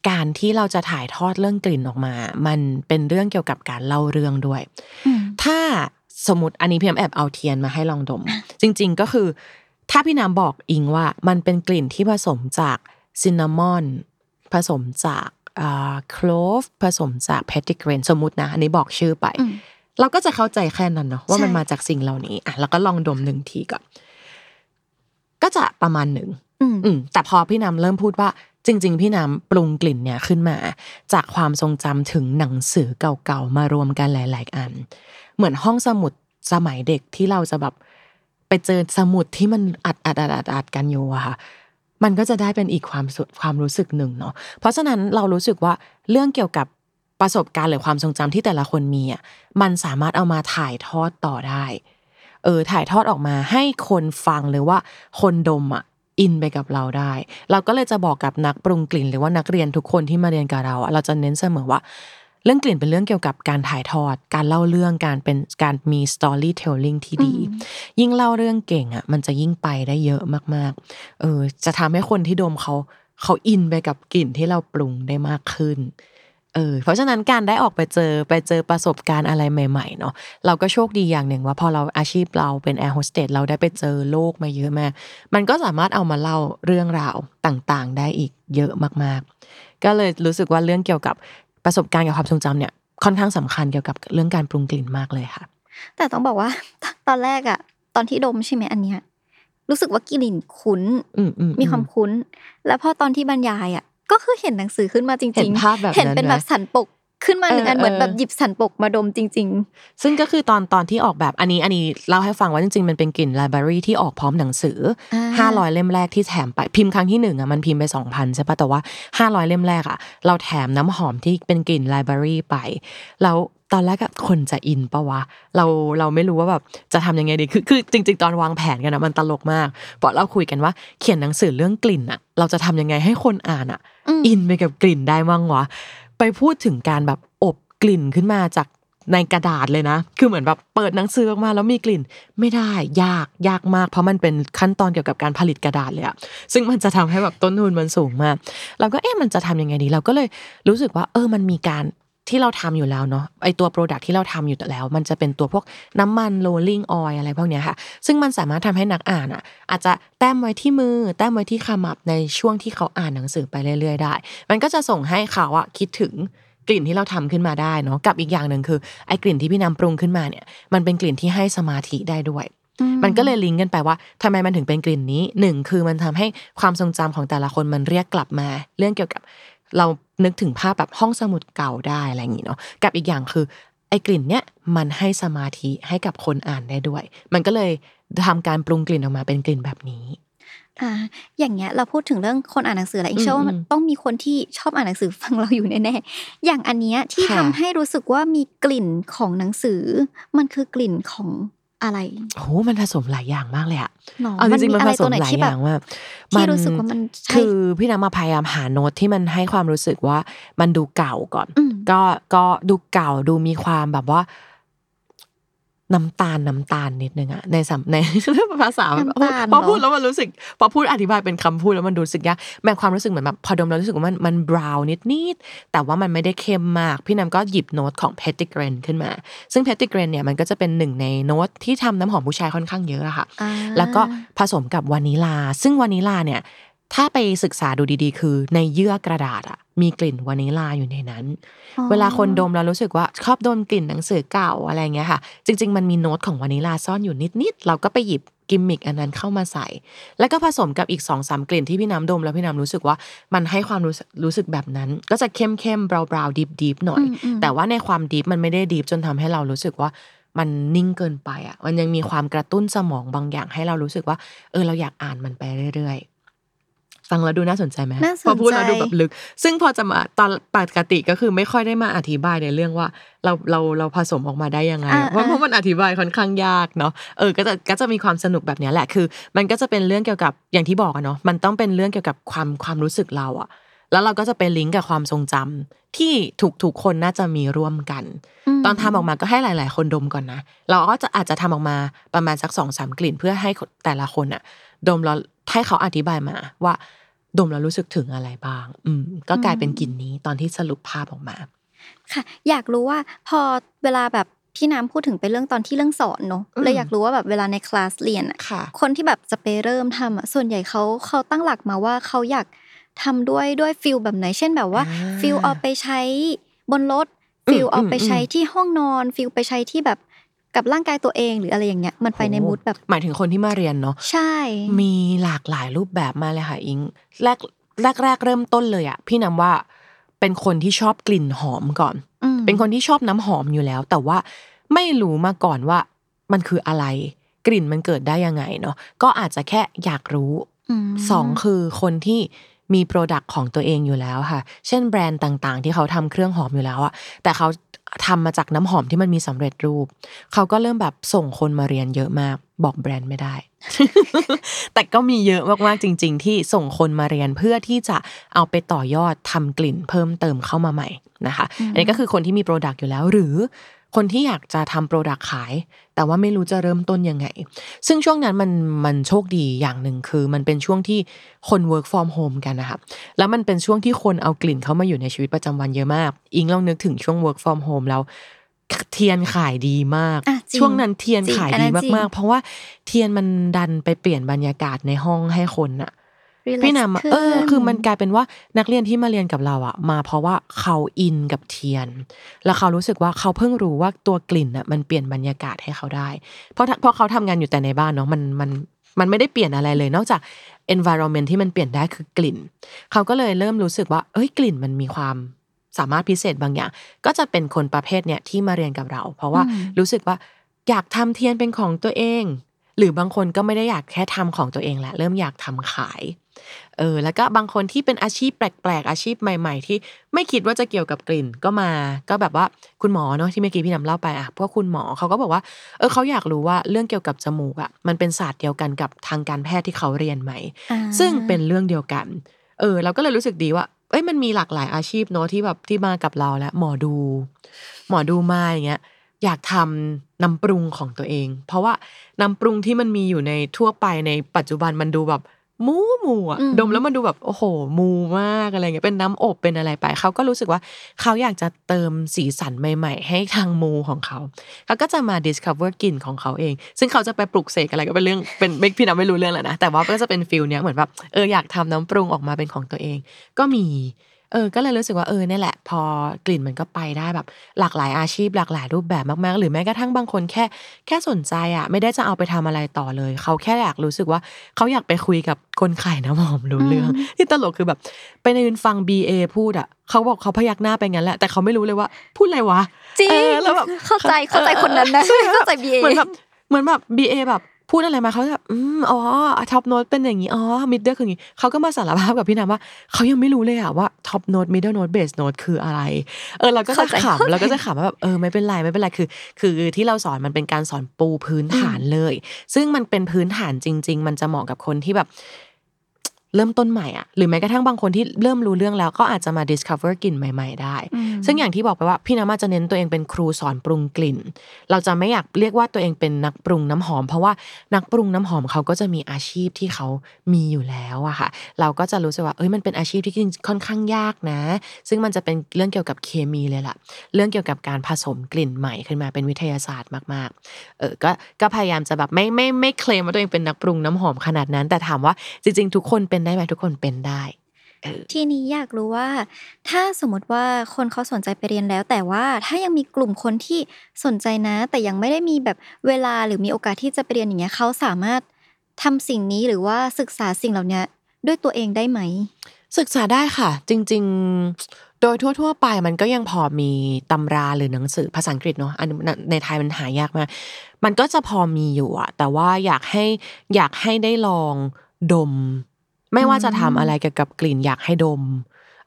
การที่เราจะถ่ายทอดเรื่องกลิ่นออกมา มันเป็นเรื่องเกี่ยวกับการเล่าเรื่องด้วยอืมถ้าสมมติอันนี้พี่น้ำแอบเอาเทียนมาให้ลองดม จริง ๆก็คือ ถ้าพี่น้ำบอกอิงว่ามันเป็นกลิ่นที่ผสมจากซินนามอนผสมจากโคลฟผสมจากแพติเกรนสมมตินะ อันนี้บอกชื่อไปอืมเราก็จะเข้าใจแค่นั้นเนาะว่ามันใช่มาจากสิ่งเหล่านี้อะแล้วก็ลองดมหนึ่งทีก่อน ก็จะประมาณหนึ่งอืมอืมแต่พอพี่น้ำเริ่มพูดว่า จริง ๆ พี่น้ำปรุงกลิ่นเนี่ยขึ้นมา จากความทรงจำถึงหนังสือเก่าๆมารวมกันหลาย ๆ อัน เหมือนห้องสมุดสมัยเด็กที่เราจะแบบไปเจอสมุดที่มันอัดอัดอัดอัดอัดกันอยู่อะค่ะมันก็จะได้เป็นอีกความสุขความรู้สึกหนึ่งเนาะเพราะฉะนั้นเรารู้สึกว่าเรื่องเกี่ยวกับประสบการณ์หรือความทรงจำที่แต่ละคนมีอะมันสามารถเอามาถ่ายทอดต่อได้ เออถ่ายทอดออกมาให้คนฟังหรือว่าคนดมอะอินไปกับเราได้ เราก็เลยจะบอกกับนักปรุงกลิ่น หรือว่านักเรียนทุกคนที่มาเรียนกับเราอะเราจะเน้นเสมอว่า เรื่องกลิ่นเป็นเรื่องเกี่ยวกับการถ่ายทอด การเล่าเรื่องการเป็นการมี storytelling ที่ดีอืมยิ่งเล่าเรื่องเก่งอะมันจะยิ่งไปได้เยอะมากๆ เออจะทำให้คนที่ดมเขาเขาอินไปกับกลิ่นที่เราปรุงได้มากขึ้น เออเพราะฉะนั้นการได้ออกไปเจอไปเจอประสบการณ์อะไรใหม่ๆเนาะเราก็โชคดีอย่างหนึ่งว่าพอเราอาชีพเราเป็นแอร์โฮสเตสเราได้ไปเจอโลกมาเยอะมาก มันก็สามารถเอามาเล่าเรื่องราวต่างๆ ได้อีกเยอะมากๆ ก็เลยรู้สึกว่าเรื่องเกี่ยวกับประสบการณ์กับความทรงจำเนี่ยค่อนข้างสำคัญเกี่ยวกับเรื่องการปรุงกลิ่นมากเลยค่ะ แต่ต้องบอกว่าตอนแรกอะตอนที่ดมใช่ไหมอันเนี้ยรู้สึกว่ากลิ่นคุ้นอืมอืมมีความคุ้น แล้วพอตอนที่บรรยายอะ ก็คือเห็นหนังสือขึ้นมาจริงๆ เห็นภาพแบบนั้นเห็นเป็นแบบไหมสันปกขึ้นมาหนึ่งอันเออเหมือนเออแบบหยิบสันปกมาดมจริงซึ่งก็คือตอนตอนที่ออกแบบอันนี้อันนี้เล่าให้ฟังว่าจริงๆ มันเป็นกลิ่นไลบรารีที่ออกพร้อมหนังสืออ่าห้าร้อยเล่มแรกที่แถมไปพิมพ์ครั้งที่หนึ่งอะมันพิมพ์ไปสองพันใช่ปะแต่ว่าห้าร้อยเล่มแรกอะเราแถมน้ำหอมที่เป็นกลิ่นไลบรารีไปแล้ว ตอนแรกอะคนจะอินปะวะ เราเราไม่รู้ว่าแบบจะทำยังไงดีคือคือจริง ๆ ตอนวางแผนกันอะมันตลกมากเพราะเราคุยกันว่าเขียนหนังสือเรื่องกลิ่นอะเราจะทำยังไงให้คนอ่านอะอืมอินไปกับกลิ่นได้มั่งวะไปพูดถึงการแบบอบกลิ่นขึ้นมาจากในกระดาษเลยนะ คือเหมือนแบบเปิดหนังสือออกมาแล้วมีกลิ่น ไม่ได้ ยาก ยากมาก เพราะมันเป็นขั้นตอนเกี่ยวกับการผลิตกระดาษเลยอะซึ่งมันจะทำให้แบบต้นทุนมันสูงมาก เราก็เอ๊ะมันจะทำยังไงดี เราก็เลยรู้สึกว่า เออ มันมีการ ที่เราทำอยู่แล้วเนาะไอตัว product ที่เราทำอยู่แล้ว มันจะเป็นตัวพวกน้ำมัน rolling oil อะไรพวกเนี้ยค่ะ ซึ่งมันสามารถทำให้นักอ่านอะ อาจจะแต้มไว้ที่มือ แต้มไว้ที่ขมับในช่วงที่เขาอ่านหนังสือไปเรื่อยๆได้ มันก็จะส่งให้เขาอะคิดถึงกลิ่นที่เราทำขึ้นมาได้เนาะกับอีกอย่างหนึ่งคือไอกลิ่นที่พี่นำปรุงขึ้นมาเนี่ย มันเป็นกลิ่นที่ให้สมาธิได้ด้วยๆอืมันก็เลยลิงก์กันไปว่าทำไมมันถึงเป็นกลิ่นนี้หนึ่งคือมันทำให้ความทรงจำของแต่ละคนมันเรียกกลับมา เรื่องเกี่ยวกับเรา นึกถึงภาพแบบห้องสมุดเก่าได้อะไรอย่างนี้เนาะกับอีกอย่างคือไอ้กลิ่นเนี้ยมันให้สมาธิให้กับคนอ่านได้ด้วย มันก็เลยทำการปรุงกลิ่นออกมาเป็นกลิ่นแบบนี้อ่าอย่างเงี้ยเราพูดถึงเรื่องคนอ่านหนังสือแหละอีกเชื่อว่ามันอืมต้องมีคนที่ชอบอ่านหนังสือฟังเราอยู่แน่ๆอย่างอันเนี้ยที่ค่ะทำให้รู้สึกว่ามีกลิ่นของหนังสือ มันคือกลิ่นของ อะไรโอ้โหมันผสมหลายอย่างมากเลยอะหรอเอาจริงๆมันอะไรผสตัวมไหนหลายที่อแบบย่างมากที่รู้สึกว่ามันใช่คือพี่น้ำมาพยายามหาโน้ตที่มันให้ความรู้สึกว่ามันดูเก่าก่อนอืมก็ก็ดูเก่าดูมีความแบบว่า น้ำตาลน้ำตาลนิดนึงอะในสำในภาษาน้ำตาลพอพูดเหรอแล้วมันรู้สึก พอพูดอธิบายเป็นคำพูดแล้วมันรู้สึกยากแม่ความรู้สึกเหมือนแบบพอดมแล้วรู้สึกว่ามันมันบราวน์นิดนิดๆแต่ว่ามันไม่ได้เข้มมาก พี่น้ำก็หยิบโน้ตของ p e t i g r a n ขึ้นมา ซึ่ง p e t i g r a n เนี่ยมันก็จะเป็นหนึ่งในโน้ตที่ทำน้ำหอมผู้ชายค่อนข้างเยอะอะค่ะอ่าแล้วก็ผสมกับวานิลลา ซึ่งวานิลลาเนี่ย ถ้าไปศึกษาดูดีๆ คือในเยื่อกระดาษอะมีกลิ่นวานิลลาอยู่ในนั้นอ๋อเวลาคนดมแล้วรู้สึกว่าชอบดมกลิ่นหนังสือเก่าอะไรเงี้ยค่ะ จริง ๆ มันมีโน้ตของวานิลลาซ่อนอยู่นิดๆ เราก็ไปหยิบกิมมิกอันนั้นเข้ามาใส่ แล้วก็ผสมกับอีกสองสามกลิ่นที่พี่น้ำดมแล้วพี่น้ำรู้สึกว่ามันให้ความรู้สึกรู้สึกแบบนั้น ก็จะเข้มเข้มๆเบาๆดิบดิบๆหน่อยอืมอืมแต่ว่าในความดิบมันไม่ได้ดิบจนทำให้เรารู้สึกว่ามันนิ่งเกินไปอะ มันยังมีความกระตุ้นสมองบางอย่างให้เรารู้สึกว่า เออเราอยากอ่านมันไปเรื่อยๆ ฟังแล้วดูน่าสนใจไหมน่าสนใจพอพูดแล้วดูแบบลึก ซึ่งพอจะมาตอนปกติก็คือไม่ค่อยได้มาอธิบายในเรื่องว่า เราเราเราผสมออกมาได้ยังไงอ่าเพราะอ่าเพราะมันอธิบายค่อนข้างยากเนาะเออก็จะก็จะมีความสนุกแบบเนี้ยแหละคือ มันก็จะเป็นเรื่องเกี่ยวกับอย่างที่บอกอะเนาะมันต้องเป็นเรื่องเกี่ยวกับความความรู้สึกเราอะแล้วเราก็จะไปลิงก์กับความทรงจำที่ทุกทุกๆคนน่าจะมีร่วมกันมตอนทำออกมาก็ให้หลาย ๆ คนดมก่อนนะ เราก็จะอาจจะทำออกมาประมาณสักสองสามกลิ่น เพื่อให้แต่ละคนอะ ดมแล้วให้เขาอธิบายมาว่าดมแล้วรู้สึกถึงอะไรบ้าง อืม ก็กลายเป็นกลิ่นนี้ตอนที่สรุปภาพออกมา ค่ะ อยากรู้ว่าพอเวลาแบบพี่น้ำพูดถึงไปเรื่องตอนที่เรื่องสอนเนอะอืมเลยอยากรู้ว่าแบบเวลาในคลาสเรียนอะค่ะ คนที่แบบจะไปเริ่มทำอะส่วนใหญ่เขาเขาตั้งหลักมาว่าเขาอยากทำด้วยด้วย feel แบบไหน เช่นแบบว่าอ่า feel เอาไปใช้บนรถอืมฟิลเอาไปอืมใช้ที่ห้องนอน feel ไปใช้ที่แบบ กับร่างกายตัวเองหรืออะไรอย่างเงี้ยมันไปใน mood แบบ หมายถึงคนที่มาเรียนเนาะใช่ มีหลากหลายรูปแบบมาเลยค่ะอิงแรกแรกแรกเริ่มต้นเลยอะพี่น้ำว่าเป็นคนที่ชอบกลิ่นหอมก่อนอืมเป็นคนที่ชอบน้ำหอมอยู่แล้ว แต่ว่าไม่รู้มาก่อนว่ามันคืออะไร กลิ่นมันเกิดได้ยังไงเนาะก็อาจจะแค่อยากรู้ สองคือคนที่ มี product ของตัวเองอยู่แล้วค่ะ เช่นแบรนด์ต่างๆ ที่เขาทำเครื่องหอมอยู่แล้วอะแต่เขาทำมาจากน้ำหอมที่มันมีสำเร็จรูป เขาก็เริ่มแบบส่งคนมาเรียนเยอะมาก บอกแบรนด์ไม่ได้ แต่ก็มีเยอะมากๆจริง ๆ ที่ส่งคนมาเรียนเพื่อที่จะเอาไปต่อยอดทำกลิ่นเพิ่มเติมเข้ามาใหม่นะคะ อันนี้ก็คือคนที่มี product อยู่แล้วหรือ คนที่อยากจะทำ product ขาย แต่ว่าไม่รู้จะเริ่มต้นยังไง ซึ่งช่วงนั้นมันมันโชคดีอย่างหนึ่งคือ มันเป็นช่วงที่คน work from home กันนะคะแล้วมันเป็นช่วงที่คนเอากลิ่นเข้ามาอยู่ในชีวิตประจำวันเยอะมาก อิงลองนึกถึงช่วง work from home แล้วเทียนขายดีมากอะจริงช่วงนั้นเทียนจริงขายอันดีนั้นจริงมากๆ เพราะว่าเทียนมันดันไปเปลี่ยนบรรยากาศในห้องให้คนอะ relax พี่นำอะขึ้เออคือมันกลายเป็นว่านักเรียนที่มาเรียนกับเราอะมาเพราะว่าเขาอินกับเทียน แล้วเขารู้สึกว่าเขาเพิ่งรู้ว่าตัวกลิ่นอะมันเปลี่ยนบรรยากาศให้เขาได้ เพราะถ้าเพราะเขาทำงานอยู่แต่ในบ้านเนาะมันมันมันไม่ได้เปลี่ยนอะไรเลย นอกจาก environment ที่มันเปลี่ยนได้คือกลิ่น เขาก็เลยเริ่มรู้สึกว่า เอ้ยกลิ่นมันมีความสามารถพิเศษบางอย่าง ก็จะเป็นคนประเภทเนี้ยที่มาเรียนกับเรา เพราะว่าอืมรู้สึกว่าอยากทำเทียนเป็นของตัวเอง หรือบางคนก็ไม่ได้อยากแค่ทำของตัวเองแหละเริ่มอยากทำขาย เออแล้วก็บางคนที่เป็นอาชีพแปลกๆ อาชีพใหม่ ๆ ที่ไม่คิดว่าจะเกี่ยวกับกลิ่นก็มา ก็แบบว่าคุณหมอเนาะที่เมื่อกี้พี่นำเล่าไปอะพวกคุณหมอเขาก็บอกว่าเออเขาอยากรู้ว่าเรื่องเกี่ยวกับจมูกอะมันเป็นศาสตร์เดียวกันกับทางการแพทย์ที่เขาเรียนไหมอ่าซึ่งเป็นเรื่องเดียวกัน เออ เราก็เลยรู้สึกดีว่าเอ้ยมันมีหลากหลายอาชีพเนอะที่แบบที่มากับเราแล้วหมอดู หมอดูมาอย่างเงี้ยอยากทำน้ำปรุงของตัวเอง เพราะว่าน้ำปรุงที่มันมีอยู่ในทั่วไปในปัจจุบันมันดูแบบ มูมูอะอืมดมแล้วมันดูแบบโอ้โห มูมากอะไรเงี้ยเป็นน้ำอบเป็นอะไรไปเขาก็รู้สึกว่าเขาอยากจะเติมสีสันใหม่ ๆ ให้ทางมูของเขาเขาก็จะมา discover กลิ่นของเขาเอง ซึ่งเขาจะไปปลุกเสกอะไรก็เป็นเรื่องเป็นไม่พี่น้ำไม่รู้เรื่องแหละนะแต่ว่าก็จะเป็นฟิลเนี้ยเหมือนแบบเอออยากทำน้ำปรุงออกมาเป็นของตัวเอง ก็มี เออก็เลยรู้สึกว่าเออเนี่ยแหละ พอกลิ่นมันก็ไปได้แบบ หลากหลายอาชีพหลากหลายรูปแบบมากๆ หรือแม้กระทั่งบางคนแค่ แค่สนใจอะ ไม่ได้จะเอาไปทำอะไรต่อเลย เขาแค่อยากรู้สึกว่าเขาอยากไปคุยกับคนขายน้ำหอมรู้เรื่อง ที่ตลกคือแบบไปในยืนฟัง BA พูดอะเขาบอกเขาพยักหน้าไปงั้นแหละแต่เขาไม่รู้เลยว่า พูดอะไรวะจริงเออแล้วแบบเข้าใจเข้าใจคนนั้นนะใช่เข้าใจ BA เหมือนแบบเหมือนแบบ BA แบบ พูดอะไรมาเขาจะแบบอืมอ๋อ top note เป็นอย่างนี้อ๋อ middle คืออย่างนี้เขาก็มาสารภาพกับพี่น้ำว่าเขายังไม่รู้เลยอะว่า top note middle note base note คืออะไร เออเราก็จะเข้าใจขำเราก็จะขำว่าแบบเออไม่เป็นไรไม่เป็นไรคือ คือที่เราสอนมันเป็นการสอนปูพื้นฐานเลย ซึ่งมันเป็นพื้นฐานจริง ๆ มันจะเหมาะกับคนที่แบบ เริ่มต้นใหม่อะหรือแม้กระทั่งบางคนที่เริ่มรู้เรื่องแล้วก็อาจจะมา discover กลิ่นใหม่ ๆ ได้อืมซึ่งอย่างที่บอกไปว่าพี่น้ำอาจจะเน้นตัวเองเป็นครูสอนปรุงกลิ่น เราจะไม่อยากเรียกว่าตัวเองเป็นนักปรุงน้ำหอม เพราะว่านักปรุงน้ำหอมเขาก็จะมีอาชีพที่เขามีอยู่แล้วอะค่ะ เราก็จะรู้สึกว่าเอ้ยมันเป็นอาชีพที่ค่อนข้างยากนะ ซึ่งมันจะเป็นเรื่องเกี่ยวกับเคมีเลยล่ะ เรื่องเกี่ยวกับการผสมกลิ่นใหม่ขึ้นมาเป็นวิทยาศาสตร์มากๆ เออก็ก็พยายามจะแบบไม่ไม่ไม่เคลมว่าตัวเองเป็นนักปรุงน้ำหอมขนาดนั้น แต่ถามว่าจริง ๆ ทุกคนเป็นได้ไหมทุกคนเป็นได้ทีนี้อยากรู้ว่า ถ้าสมมติว่าคนเขาสนใจไปเรียนแล้ว แต่ว่าถ้ายังมีกลุ่มคนที่สนใจนะ แต่ยังไม่ได้มีแบบเวลาหรือมีโอกาสที่จะไปเรียนอย่างเงี้ยเขาสามารถทำสิ่งนี้หรือว่าศึกษาสิ่งเหล่านี้ด้วยตัวเองได้ไหม ศึกษาได้ค่ะ จริง ๆ โดยทั่ว ๆ ไปมันก็ยังพอมีตำราหรือหนังสือภาษาอังกฤษเนาะอันในไทยมันหายากมากมันก็จะพอมีอยู่อะแต่ว่าอยากให้อยากให้ได้ลองดม ไม่ว่าจะทำอะไรเกี่ยวกับกลิ่นอยากให้ดม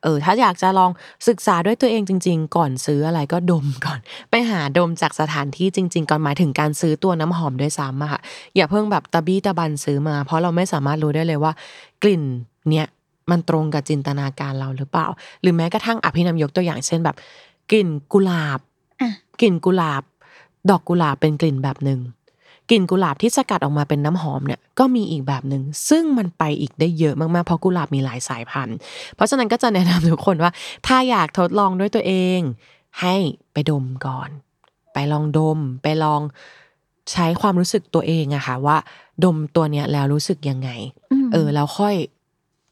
เออ ถ้าอยากจะลองศึกษาด้วยตัวเองจริง ๆ ก่อนซื้ออะไรก็ดมก่อน ไปหาดมจากสถานที่จริง ๆ ก่อนหมายถึงการซื้อตัวน้ำหอมด้วยซ้ำอะค่ะอย่าเพิ่งแบบตะบี้ตะบันซื้อมา เพราะเราไม่สามารถรู้ได้เลยว่า กลิ่นเนี้ยมันตรงกับจินตนาการเราหรือเปล่า หรือแม้กระทั่งอภินำยกตัวอย่างเช่นแบบ กลิ่นกุหลาบอะกลิ่นกุหลาบ ดอกกุหลาบเป็นกลิ่นแบบหนึ่ง กลิ่นกุหลาบที่สกัดออกมาเป็นน้ำหอมเนี่ยก็มีอีกแบบหนึ่งซึ่งมันไปอีกได้เยอะมากๆเพราะกุหลาบมีหลายสายพันธุ์ เพราะฉะนั้นก็จะแนะนำทุกคนว่า ถ้าอยากทดลองด้วยตัวเอง ให้ไปดมก่อน ไปลองดม ไปลองใช้ความรู้สึกตัวเองอะค่ะว่า ดมตัวเนี้ยแล้วรู้สึกยังไงมเออแล้วค่อย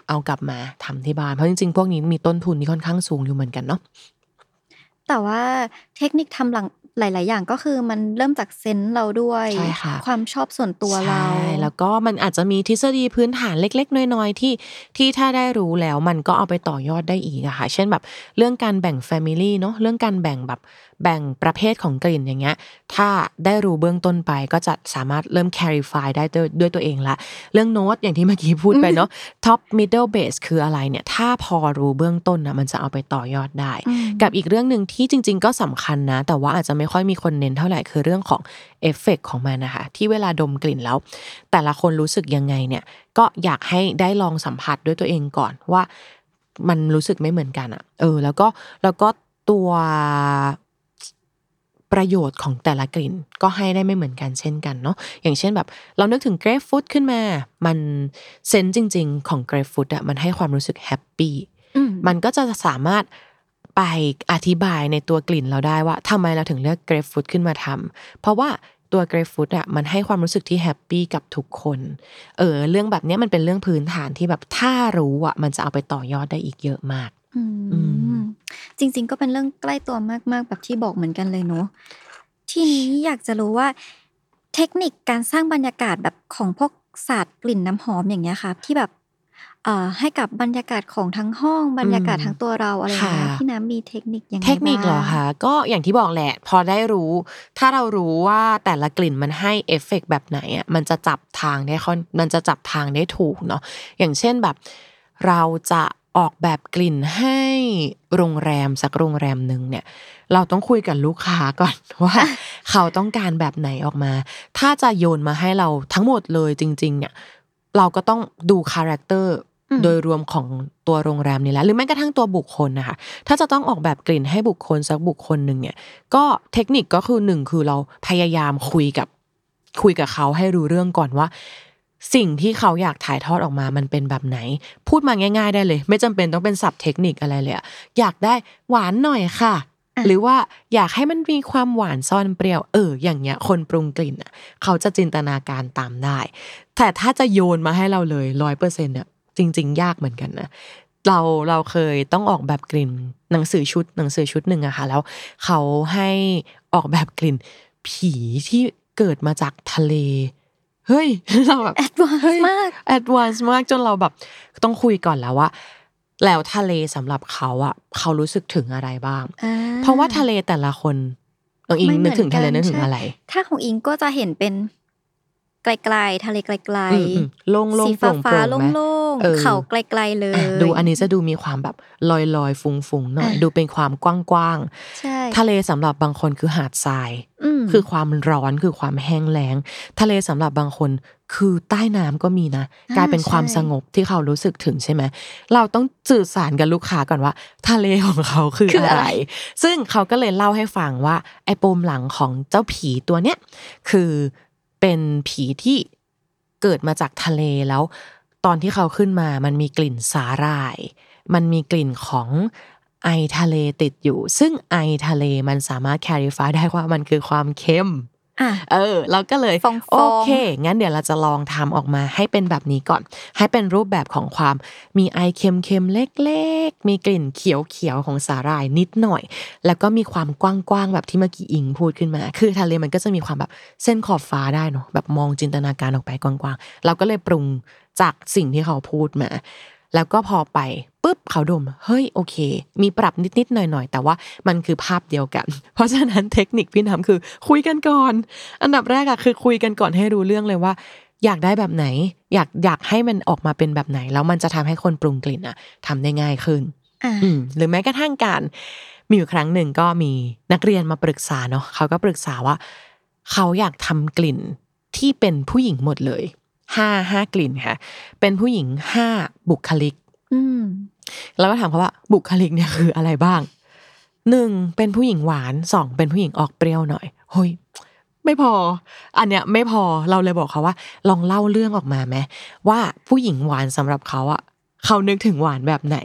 เอากลับมาทำที่บ้านเพราะจริงๆพวกนี้มีต้นทุนที่ค่อนข้างสูงอยู่เหมือนกันเนาะแต่ว่าเทคนิคทำหลัง หลาย ๆ อย่างก็คือมันเริ่มจากเซนส์เราด้วยใช่ค่ะความชอบส่วนตัวเราใช่แล้วก็มันอาจจะมีทฤษฎีพื้นฐานเล็ก ๆ น้อย ๆ ที่ที่ถ้าได้รู้แล้วมันก็เอาไปต่อยอดได้อีกอะค่ะเช่นแบบเรื่องการแบ่ง Family เนาะเรื่องการแบ่งแบบแบ่งประเภทของกลิ่นอย่างเงี้ย ถ้าได้รู้เบื้องต้นไปก็จะสามารถเริ่ม clarify ได้ด้วยด้วยตัวเองละ เรื่องโน้ตอย่างที่เมื่อกี้พูดไปเนาะ top middle base คืออะไรเนี่ย ถ้าพอรู้เบื้องต้นนะมันจะเอาไปต่อยอดได้อืมกับอีกเรื่องหนึ่งที่จริง ๆ ก็สำคัญนะ แต่ว่าอาจจะไม่ค่อยมีคนเน้นเท่าไหร่คือเรื่องของเอฟเฟกของมันนะคะ ที่เวลาดมกลิ่นแล้ว แต่ละคนรู้สึกยังไงเนี่ยก็อยากให้ได้ลองสัมผัสด้วยตัวเองก่อนว่ามันรู้สึกไม่เหมือนกันอะเออ แล้วก็แล้วก็ตัวประโยชน์ของแต่ละกลิ่นก็ให้ได้ไม่เหมือนกันเช่นกันเนาะอย่างเช่นแบบเรานึกถึงเกรฟฟูดขึ้นมา มัน sense จริง ๆ ของเกรฟฟูดอะมันให้ความรู้สึก happy อืมมันก็จะสามารถ ไปอธิบายในตัวกลิ่นเราได้ว่าทำไมเราถึงเลือกเกรฟฟูดขึ้นมาทำเพราะว่าตัวเกรฟฟูดอะมันให้ความรู้สึกที่ happy กับทุกคน เออ เรื่องแบบนี้มันเป็นเรื่องพื้นฐานที่แบบถ้ารู้อะมันจะเอาไปต่อยอดได้อีกเยอะมากอืมจริง ๆ ก็เป็นเรื่องใกล้ตัวมาก ๆ แบบที่บอกเหมือนกันเลยเนาะทีนี้อยากจะรู้ว่า เทคนิคการสร้างบรรยากาศแบบของพวกศาสตร์กลิ่นน้ำหอมอย่างเงี้ยค่ะที่แบบ อ่อให้กับบรรยากาศของทั้งห้องบรรยากาศทั้งตัวเราอะไรอย่างเงี้ยค่ะพี่น้ำมีเทคนิคยังไงเทคนิคเหรอบ้างคะก็อย่างที่บอกแหละ พอได้รู้ ถ้าเรารู้ว่าแต่ละกลิ่นมันให้เอฟเฟกต์แบบไหนอะมันจะจับทางได้ค่อนมันจะจับทางได้ถูกเนาะอย่างเช่นแบบ เราจะออกแบบกลิ่นให้โรงแรมสักโรงแรมหนึ่งเนี่ย เราต้องคุยกับลูกค้าก่อนว่า เขาต้องการแบบไหนออกมา ถ้าจะโยนมาให้เราทั้งหมดเลยจริง ๆ เนี่ย เราก็ต้องดู character อืม โดยรวมของตัวโรงแรมนี่แหละหรือแม้กระทั่งตัวบุคคลนะคะถ้าจะต้องออกแบบกลิ่นให้บุคคลสักบุคคลหนึ่งเนี่ยก็เทคนิคก็คือหนึ่งคือเราพยายามคุยกับคุยกับเขาให้รู้เรื่องก่อนว่า สิ่งที่เขาอยากถ่ายทอดออกมามันเป็นแบบไหน พูดมาง่าย ๆ ได้เลย ไม่จำเป็นต้องเป็นศัพท์เทคนิคอะไรเลยอะอยากได้หวานหน่อยค่ะอะหรือว่าอยากให้มันมีความหวานซ่อนเปรี้ยว เออ อย่างเงี้ย คนปรุงกลิ่นอะ เขาจะจินตนาการตามได้ แต่ถ้าจะโยนมาให้เราเลยร้อยเปอร์เซ็นเนี่ย จริง ๆ ยากเหมือนกันนะเราเราเคยต้องออกแบบกลิ่นหนังสือชุดหนังสือชุดหนึ่งอะค่ะแล้วเขาให้ออกแบบกลิ่นผีที่เกิดมาจากทะเลเฮ้ยเราแบบเฮ้ย advance มาก advance มากจนเราแบบต้องคุยก่อนแล้วว่า แล้วทะเลสำหรับเขาอะเขารู้สึกถึงอะไรบ้างอ่าเพราะว่าทะเลแต่ละคนไม่เหมือนกัน น้องอิงไม่เหมืนึอกถึงทะเลนึกถึงอะไร ใช่ ถ้าของอิงก็จะเห็นเป็น ไกลๆทะเลไกลอืมอืมโล่งๆสีโปร่ฟ้างๆฟ้าไหมโล่งเออๆเขาไกลๆเลยอะดูอันนี้จะดูมีความแบบลอยลอยๆฟุ้งๆหน่อยอะดูเป็นความกว้างใช่ๆทะเลสำหรับบางคนคือหาดทรายมคือความร้อนคือความแห้งแล้ง ทะเลสำหรับบางคนคือใต้น้ำก็มีนะอ่ากลายเป็นความใช่สงบที่เขารู้สึกถึงใช่ไหมเราต้องสื่อสารกับลูกค้าก่อนว่า ทะเลของเขาคืออะไร ซึ่งเขาก็เลยเล่าให้ฟังว่าไอ้ปมหลังของเจ้าผีตัวเนี้ยคือ เป็นผีที่เกิดมาจากทะเลแล้ว ตอนที่เขาขึ้นมามันมีกลิ่นสาหร่าย มันมีกลิ่นของไอทะเลติดอยู่ ซึ่งไอทะเลมันสามารถแคริฟายได้ว่ามันคือความเค็ม เออ เราก็เลยฟองๆโอเค งั้นเดี๋ยวเราจะลองทำออกมาให้เป็นแบบนี้ก่อน ให้เป็นรูปแบบของความมีไอเค็มๆเล็กๆ มีกลิ่นเขียวๆของสาหร่ายนิดหน่อย แล้วก็มีความกว้างๆแบบที่เมื่อกี้อิงพูดขึ้นมา คือทะเลมันก็จะมีความแบบเส้นขอบฟ้าได้เนาะแบบมองจินตนาการออกไปกว้างๆ เราก็เลยปรุงจากสิ่งที่เขาพูดมา แล้วก็พอไป ปุ๊บเขาดม เฮ้ยโอเค มีปรับนิดๆหน่อยๆ แต่ว่ามันคือภาพเดียวกัน เพราะฉะนั้นเทคนิคพี่น้ำคือ คุยกันก่อน อันดับแรกอะคือคุยกันก่อนให้รู้เรื่องเลยว่า อยากได้แบบไหน อยากอยากให้มันออกมาเป็นแบบไหน แล้วมันจะทำให้คนปรุงกลิ่นอะทำได้ง่ายขึ้นอะอืมหรือแม้กระทั่งการมีอยู่ครั้งหนึ่งก็มีนักเรียนมาปรึกษาเนาะเขาก็ปรึกษาว่า เขาอยากทำกลิ่นที่เป็นผู้หญิงหมดเลยห้าห้ากลิ่นค่ะ เป็นผู้หญิงห้าบุคลิกอืม แล้วก็ถามเขาว่าบุคลิกเนี่ยคืออะไรบ้างหนึ่งเป็นผู้หญิงหวานสองเป็นผู้หญิงออกเปรี้ยวหน่อยเฮ้ยไม่พอ อันเนี้ยไม่พอเราเลยบอกเขาว่า ลองเล่าเรื่องออกมาไหมว่าผู้หญิงหวานสำหรับเขาอะเขานึกถึงหวานแบบไหน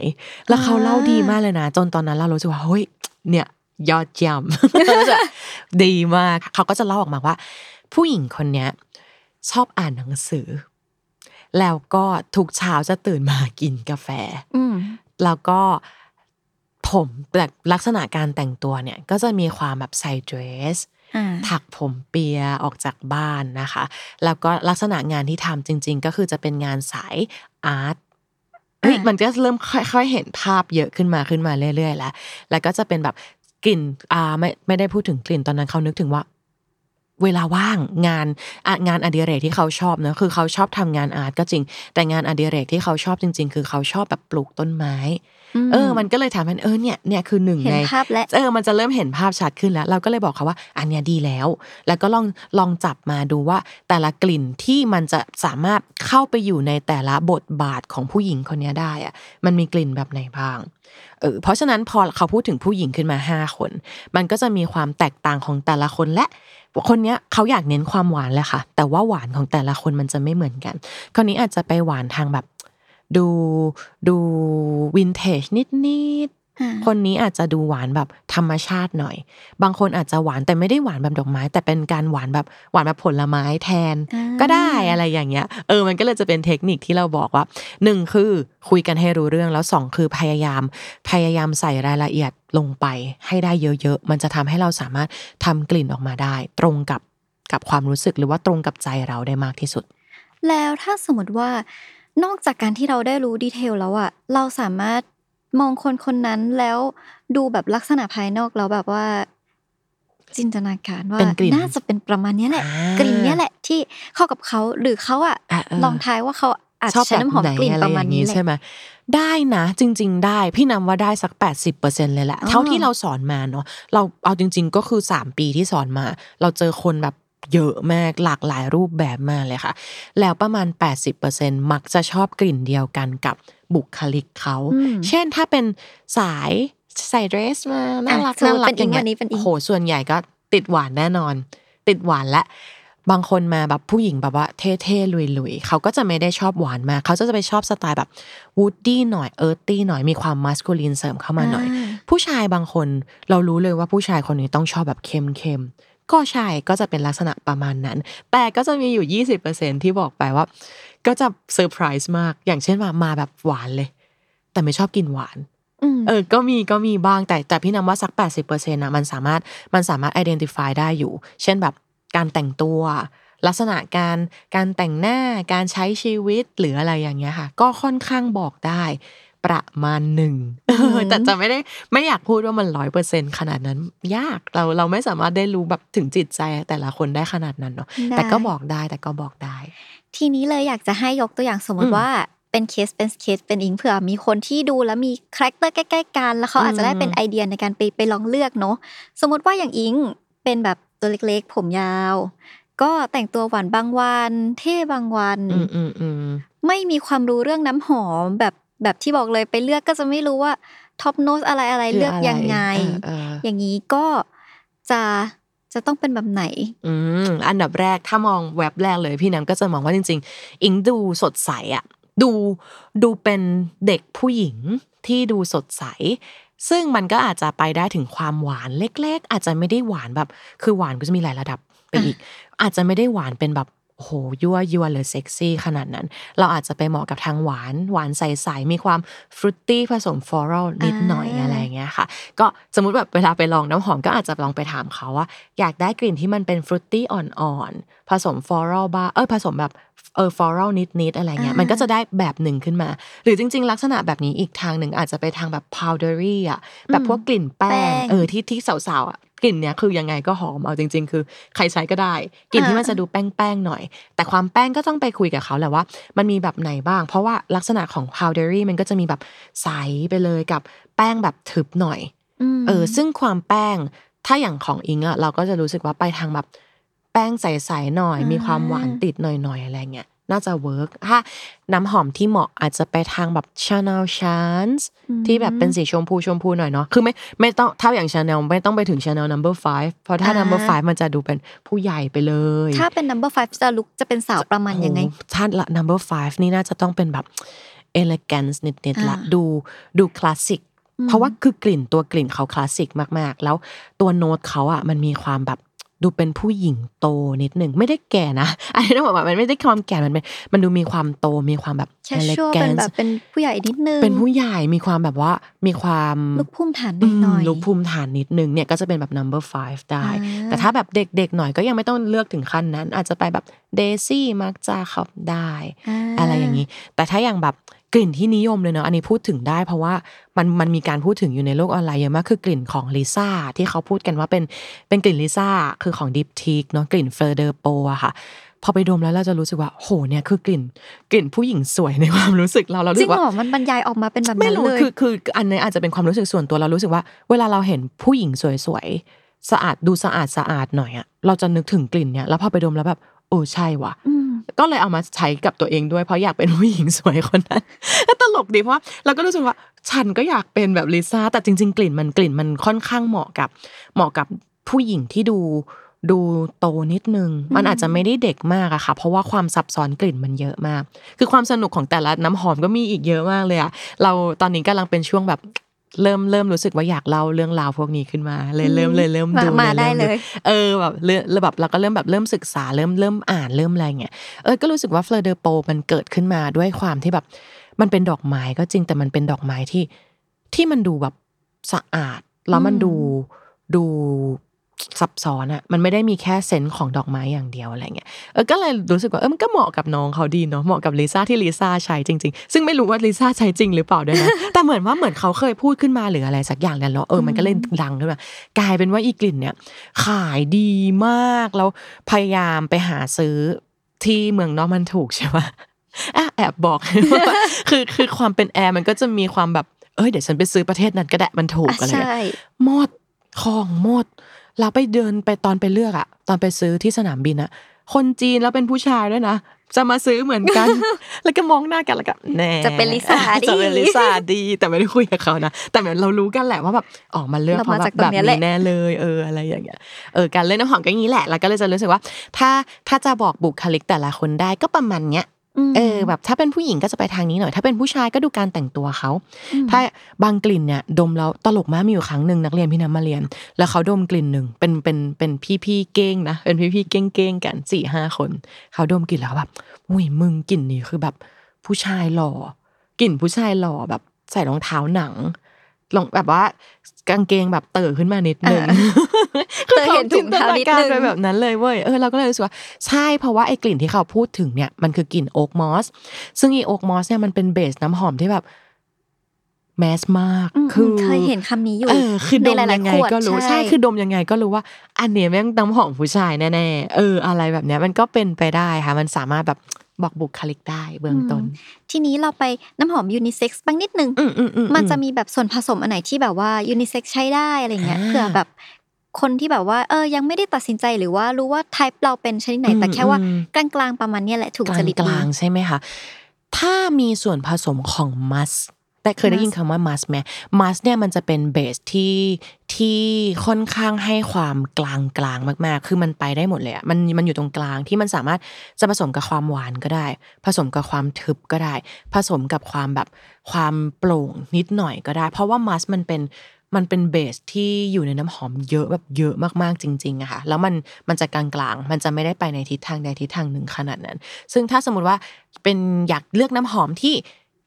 แล้วเขาเล่าดีมากเลยนะ จนตอนนั้นเรารู้สึกว่าเฮ้ยเนี่ย ยอดเยี่ยมดีมากเขาก็จะเล่าออกมาว่า ผู้หญิงคนเนี้ยชอบอ่านหนังสือ แล้วก็ทุกเช้าจะตื่นมากินกาแฟอืมแล้วก็ผมแบบลักษณะการแต่งตัวเนี่ย ก็จะมีความแบบใส่เดรสอ่าถักผมเปียออกจากบ้านนะคะ แล้วก็ลักษณะงานที่ทำจริง ๆ ก็คือจะเป็นงานสายอาร์ตเฮ้ยอะมันก็เริ่มค่อย ๆ เห็นภาพเยอะขึ้นมาขึ้นมาเรื่อย ๆ แล้ว แล้วก็จะเป็นแบบกลิ่นอ่าไม่ไม่ได้พูดถึงกลิ่นตอนนั้นเขานึกถึงว่า เวลาว่างงานอะงานอดิเรกที่เขาชอบเนอะคือเขาชอบทำงานอาร์ตก็จริง แต่งานอดิเรกที่เขาชอบจริง ๆ คือเขาชอบแบบปลูกต้นไม้ เออ มันก็เลยทำให้เออเนี่ยเนี่ยคือหนึ่งเห็นในภาพและเออมันจะเริ่มเห็นภาพชัดขึ้นแล้ว เราก็เลยบอกเขาว่า อันเนี้ยดีแล้ว แล้วก็ลองลองจับมาดูว่า แต่ละกลิ่นที่มันจะสามารถเข้าไปอยู่ในแต่ละบทบาทของผู้หญิงคนเนี้ยได้อะมันมีกลิ่นแบบไหนบ้างเออเพราะฉะนั้นพอเขาพูดถึงผู้หญิงขึ้นมาห้าคน มันก็จะมีความแตกต่างของแต่ละคนและ คนเนี้ยเขาอยากเน้นความหวานแหละค่ะ แต่ว่าหวานของแต่ละคนมันจะไม่เหมือนกันคนนี้อาจจะไปหวานทางแบบดูดูวินเทจนิดนิด คนนี้อาจจะดูหวานแบบธรรมชาติหน่อย บางคนอาจจะหวานแต่ไม่ได้หวานแบบดอกไม้ แต่เป็นการหวานแบบหวานแบบผลไม้แทนอ่าก็ได้อะไรอย่างเงี้ย เออมันก็เลยจะเป็นเทคนิคที่เราบอกว่าหนึ่งคือคุยกันให้รู้เรื่องแล้วสองคือพยายาม พยายามใส่รายละเอียดลงไปให้ได้เยอะๆ มันจะทำให้เราสามารถทำกลิ่นออกมาได้ ตรงกับกับความรู้สึกหรือว่าตรงกับใจเราได้มากที่สุด แล้วถ้าสมมติว่านอกจากการที่เราได้รู้ดีเทลแล้วอะเราสามารถ มองคนคนนั้นแล้วดูแบบลักษณะภายนอกแล้วแบบว่า จินตนาการว่าเป็นกลิ่นน่าจะเป็นประมาณเนี้ยแหละอ่ากลิ่นเนี้ยแหละที่เข้ากับเขาหรือเขาอะอะเออลองทายว่าเขาอาจชอบจะใช้น้ำหอมแบบไหกลิ่นอไประมาณนี้อย่งแหละใช่ไหมได้นะจริง ๆ ได้พี่นำว่าได้สัก 80%เลยแหละอ๋อเท่าที่เราสอนมาเนาะเราเอาจริง ๆ ก็คือ 3 ปีที่สอนมา เราเจอคนแบบ เยอะมากหลากหลายรูปแบบมากเลยค่ะ แล้วประมาณ 80%มักจะชอบกลิ่นเดียวกันกับบุคลิกเขาอืมเช่นถ้าเป็นสายใส่เดรสมาน่ารักอะน่ารักเป็นอิงอย่างเงี้วันนี้เป็นอิงโอ้โหส่วนใหญ่ก็ติดหวานแน่นอน ติดหวานและบางคนมาแบบผู้หญิงแบบว่าเท่ๆลุยๆเขาก็จะไม่ได้ชอบหวานมากเขาจะไปชอบสไตล์แบบวูดดี้หน่อยเอิร์ตี้หน่อยมีความมัสคูลินเสริมเข้ามาหน่อยอ่าผู้ชายบางคนเรารู้เลยว่าผู้ชายคนนี้ต้องชอบแบบเข้มๆ ก็ใช่ก็จะเป็นลักษณะประมาณนั้น แต่ก็จะมีอยู่ 20%ที่บอกไปว่า ก็จะเซอร์ไพรส์มาก อย่างเช่นมามาแบบหวานเลย แต่ไม่ชอบกินหวานอืมเออ ก็มีก็มีบ้างแต่แต่พี่นำว่าสัก 80%นะมันสามารถมันสามารถ identify ได้อยู่ เช่นแบบการแต่งตัว ลักษณะการการแต่งหน้าการใช้ชีวิตหรืออะไรอย่างเงี้ยค่ะ ก็ค่อนข้างบอกได้ ประมาณหนึ่งแต่จะไม่ได้ไม่อยากพูดว่ามันร้อยเปอร์เซ็นขนาดนั้น ยากเราเราไม่สามารถได้รู้แบบถึงจิตใจแต่ละคนได้ขนาดนั้นเนาะได้แต่ก็บอกได้แต่ก็บอกได้ ทีนี้เลยอยากจะให้ยกตัวอย่างสมมติว่าอืมเป็นเคสเป็นเคสเป็นอิงเผื่อมีคนที่ดูแล้วมี character ใกล้ๆกันแล้วเขาอาจจะได้เป็นอืมไอเดียในการไปไปลองเลือกเนาะสมมติว่าอย่างอิงเป็นแบบตัวเล็กๆ ผมยาว ก็แต่งตัวหวานบางวัน เท่บางวันอืมอืมอืมไม่มีความรู้เรื่องน้ำหอมแบบ แบบที่บอกเลยไปเลือกก็จะไม่รู้ว่าtop note อะไรอะไรคือเลือกอะไรยังไงเออเอออย่างนี้ก็จะจะต้องเป็นแบบไหน อืมอันดับแรกถ้ามองแว็บแรกเลยพี่น้ำก็จะมองว่าจริง ๆ อิงดูสดใสอะดูดูเป็นเด็กผู้หญิงที่ดูสดใส ซึ่งมันก็อาจจะไปได้ถึงความหวานเล็ก ๆ อาจจะไม่ได้หวานแบบ คือหวานก็จะมีหลายระดับไปอีก อาจจะไม่ได้หวานเป็นแบบ โอ้โหยั่วยวนหรือเซ็กซี่ขนาดนั้น เราอาจจะไปเหมาะกับทางหวาน หวานใสๆมีความฟรุตตี้ผสมฟลอรัลนิดหน่อยอ่าอะไรอย่างเงี้ยค่ะ ก็สมมติแบบเวลาไปลองน้ำหอมก็อาจจะลองไปถามเขาว่า อยากได้กลิ่นที่มันเป็นฟรุตตี้อ่อนๆผสมฟลอรัลบ้างเออผสมแบบเออฟลอรัลนิดๆอะไรเงี้ยอ่ามัมันก็จะได้แบบหนึ่งขึ้นมา หรือจริง ๆ ลักษณะแบบนี้อีกทางหนึ่งอาจจะไปทางแบบ powdery อะแบบพวกกลิ่นแป้แป้งงเออที่ที่สาวๆอะ กลิ่นเนี้ยคือยังไงก็หอมเอาจริง ๆ คือ ใครใช้ก็ได้กลิ่นที่มันจะดูแป้งๆหน่อย แต่ความแป้งก็ต้องไปคุยกับเขาแหละว่า มันมีแบบไหนบ้าง เพราะว่าลักษณะของ powdery มันก็จะมีแบบใสไปเลยกับแป้งแบบทึบหน่อยมเออ ซึ่งความแป้งถ้าอย่างของอิงอะเราก็จะรู้สึกว่าไปทางแบบแป้งใสๆหน่อยอ่ามีมีความหวานติดหน่อยๆอะไรเงี้ยน่าจะเวิร์กถ้าน้ำหอมที่เหมาะอาจจะไปทางแบบ Chanel Chance ที่แบบเป็นสีชมพูชมพูหน่อยเนาะคือไม่ไม่ต้องถ้าอย่าง Chanel ไม่ต้องไปถึง Chanel Number Five เพราะถ้าอ่า Number Five มันจะดูเป็นผู้ใหญ่ไปเลย ถ้าเป็น number five จะลุกจะเป็นสาวประมาณยังไงโอ้โหถ้าละ number five นี่น่าจะต้องเป็นแบบ elegance นิดๆละอ่าดูดูคลาสสิกอืมเพราะว่าคือกลิ่นตัวกลิ่นเขาคลาสสิกมากๆ แล้วตัวโน้ตเขาอะมันมีความแบบ ดูเป็นผู้หญิงโตนิดหนึ่งไม่ได้แก่นะอันนี้ต้องบอกว่ามันไม่ได้ความแก่มันเป็นมันดูมีความโตมีความแบบ casual เป็นแบบเป็นผู้ใหญ่นิดนึงเป็นผู้ใหญ่มีความแบบว่ามีความลุกพุ่มฐานหน่อยมลุกภูมิฐานนิดนึงเนี่ยก็จะเป็นแบบ number five ได้อ่าแต่ถ้าแบบเด็กๆหน่อยก็ยังไม่ต้องเลือกถึงขั้นนั้น อาจจะไปแบบเดซี่มักจะขับได้าอะไรอย่างนี้ แต่ถ้าอย่างแบบ กลิ่นที่นิยมเลยเนาะอันนี้พูดถึงได้ เพราะว่ามันมันมีการพูดถึงอยู่ในโลกออนไลน์เยอะมากคือกลิ่นของลิซ่าที่เขาพูดกันว่าเป็นเป็นกลิ่นลิซ่าคือของดิปทีกเนาะกลิ่นเฟอร์เดอร์โปอะค่ะพอไปดมแล้วเราจะรู้สึกว่าโหเนี่ยคือกลิ่นกลิ่นผู้หญิงสวยในความรู้สึกเราเราจรู้ริสึงกว่าเหรอมันบรรยายออกมาเป็นแบบไม่นั้นรู้เลยคือคืออันนี้อาจจะเป็นความรู้สึกส่วนตัวเรารู้สึกว่า เวลาเราเห็นผู้หญิงสวยๆสะอาดดูสะอาดสะอาดหน่อยอะเราจะนึกถึงกลิ่นเนี่ยแล้วพอไปดมแล้วแบบโอ้ใช่ว่ะอืม ก็เลยเอามาใช้กับตัวเองด้วยเพราะอยากเป็นผู้หญิงสวยคนนั้นแล้วตลกดีเพราะว่าเราก็รู้สึกว่า ฉันก็อยากเป็นแบบลิซ่าแต่จริง ๆ กลิ่นมันกลิ่นมันค่อนข้างเหมาะกับ เหมาะกับผู้หญิงที่ดูดูโตนิดนึง มันอาจจะไม่ได้เด็กมากอะค่ะ เพราะว่าความซับซ้อนกลิ่นมันเยอะมาก คือความสนุกของแต่ละน้ำหอมก็มีอีกเยอะมากเลยอะเราตอนนี้กำลังเป็นช่วงแบบ เริ่มเริ่มรู้สึกว่าอยากเล่าเรื่องราวพวกนี้ขึ้นมาเลยเริ่มเลยเริ่มมาดูมาได้ริ่เลยเออแบบเริ่มแบบเราก็เริ่มแบบเริ่มศึกษาเริ่มเริ่มอ่านเริ่มอะไรเงี้ยเออก็รู้สึกว่าเฟลเดอร์โปมันเกิดขึ้นมาด้วยความที่แบบ มันเป็นดอกไม้ก็จริงแต่มันเป็นดอกไม้ที่ที่มันดูแบบสะอาด แล้วมันอืมดูดู ซับซ้อนอะมันไม่ได้มีแค่เซนส์ของดอกไม้อย่างเดียวอะไรเงี้ยเออก็เลยรู้สึกว่าเออมันก็เหมาะกับน้องเขาดีเนาะเหมาะกับลิซ่าที่ลิซ่าใช้จริง ๆ ซึ่งไม่รู้ว่าลิซ่าใช้จริงหรือเปล่าด้วยนะแต่เหมือนว่าเหมือนเขาเคยพูดขึ้นมาหรืออะไรสักอย่างแล้วเนาะเออมันก็เล่นดังขึ้นมากลายเป็นว่าอีกลิ่นเนี่ย ขายดีมากแล้วพยายามไปหาซื้อที่เมืองนอกมันถูกใช่ปะอะแอบบอกว่าคือคือความเป็นแอร์มันก็จะมีความแบบเอ้ยเดี๋ยวฉันไปซื้อประเทศนั้นก็ได้มันถูกอะอะไรอย่างใช่เงี้ยหมดของหมด เราไปเดินไปตอนไปเลือกอะตอนไปซื้อที่สนามบินอะคนจีนแล้วเป็นผู้ชายด้วยนะจะมาซื้อเหมือนกัน แล้วก็มองหน้ากันแล้วก็แน่จะเป็นลิซ่าดิจะเป็นลิซ่าดี แต่ไม่ได้คุยกับเขานะ แต่เหมือนเรารู้กันแหละว่าแบบอ๋อมันเลือกเราเพราะมาแบจากบตรแบงบเนี้ยแหนี้ละแน่เลยเอออะไรอย่างเงี้ย เออการเล่นน้ำหอมก็อย่างนี้แหละ แล้วก็เลยจะรู้สึกว่า ถ้าถ้าจะบอกบุคลิกแต่ละคนได้ก็ประมาณเนี้ยม เออแบบถ้าเป็นผู้หญิงก็จะไปทางนี้หน่อย ถ้าเป็นผู้ชายก็ดูการแต่งตัวเขาอืมถ้าบางกลิ่นเนี่ยดมแล้วตลกมากมีอยู่ครั้งหนึ่งนักเรียนพี่น้ำมาเรียน แล้วเขาดมกลิ่นหนึ่งเป็นเป็นเป็นพี่พี่ๆเก้งนะเป็นพี่พี่ๆเก้งเก้งๆกันสี่ห้าคน เขาดมกลิ่นแล้วแบบอุ้ยมึงกลิ่นนี้คือแบบผู้ชายหล่อกลิ่นผู้ชายหล่อแบบใส่รองเท้าหนัง ลงแบบว่ากางเกงแบบเติ่ขึ้นมานิดนึงเตอเห็นถุงเท้านิดนึงไปแบบนั้นเลยเว้ยเออเราก็เลยรู้สึกว่าใช่เพราะว่าไอ้กลิ่นที่เขาพูดถึงเนี่ยมันคือกลิ่น oakmoss ซึ่งอี oakmoss เนี่ยมันเป็น base น้ำหอมที่แบบ mass มากอืมคือเคยเห็นคำนี้อยู่เออคือดในมหลายยังๆไงขวดก็รู้ใช่คือดมยังไงก็รู้ว่า อันเนี้ยแม่งน้ำหอมผู้ชายแน่ๆเออ อะไรแบบเนี้ยมันก็เป็นไปได้ค่ะ มันสามารถแบบ บอกบุคลิกได้เบื้องต้น ทีนี้เราไปน้ำหอมยูนิเซ็กซ์บ้างนิดนึงอืมอืมอืมันจะมีแบบส่วนผสมอันไหนที่แบบว่ายูนิเซ็กซ์ใช้ได้อะไรเงี้ยอ่าเผื่อแบบคนที่แบบว่าเออยังไม่ได้ตัดสินใจหรือว่ารู้ว่าไทป์เราเป็นชนิดไหนอืมแต่แค่ว่าอืมกลางๆประมาณเนี้ยแหละถูกกจลางริตกดีลางๆใช่ไหมคะถ้ามีส่วนผสมของมัส แต่เคยได้ยินคำว่ามัสไหมมัสเนี่ยมันจะเป็นเบสที่ที่ค่อนข้างให้ความกลางกลางๆมากๆ คือมันไปได้หมดเลยอะมันมันอยู่ตรงกลางที่มันสามารถจะผสมกับความหวานก็ได้ ผสมกับความทึบก็ได้ ผสมกับความแบบความโปร่งนิดหน่อยก็ได้ เพราะว่ามัสมันเป็นมันเป็นเบสที่อยู่ในน้ำหอมเยอะแบบเยอะมากๆจริงๆอะค่ะ แล้วมันมันจะกลางๆ มันจะไม่ได้ไปในทิศทางใดทิศทางหนึ่งขนาดนั้น ซึ่งถ้าสมมติว่าเป็นอยากเลือกน้ำหอมที่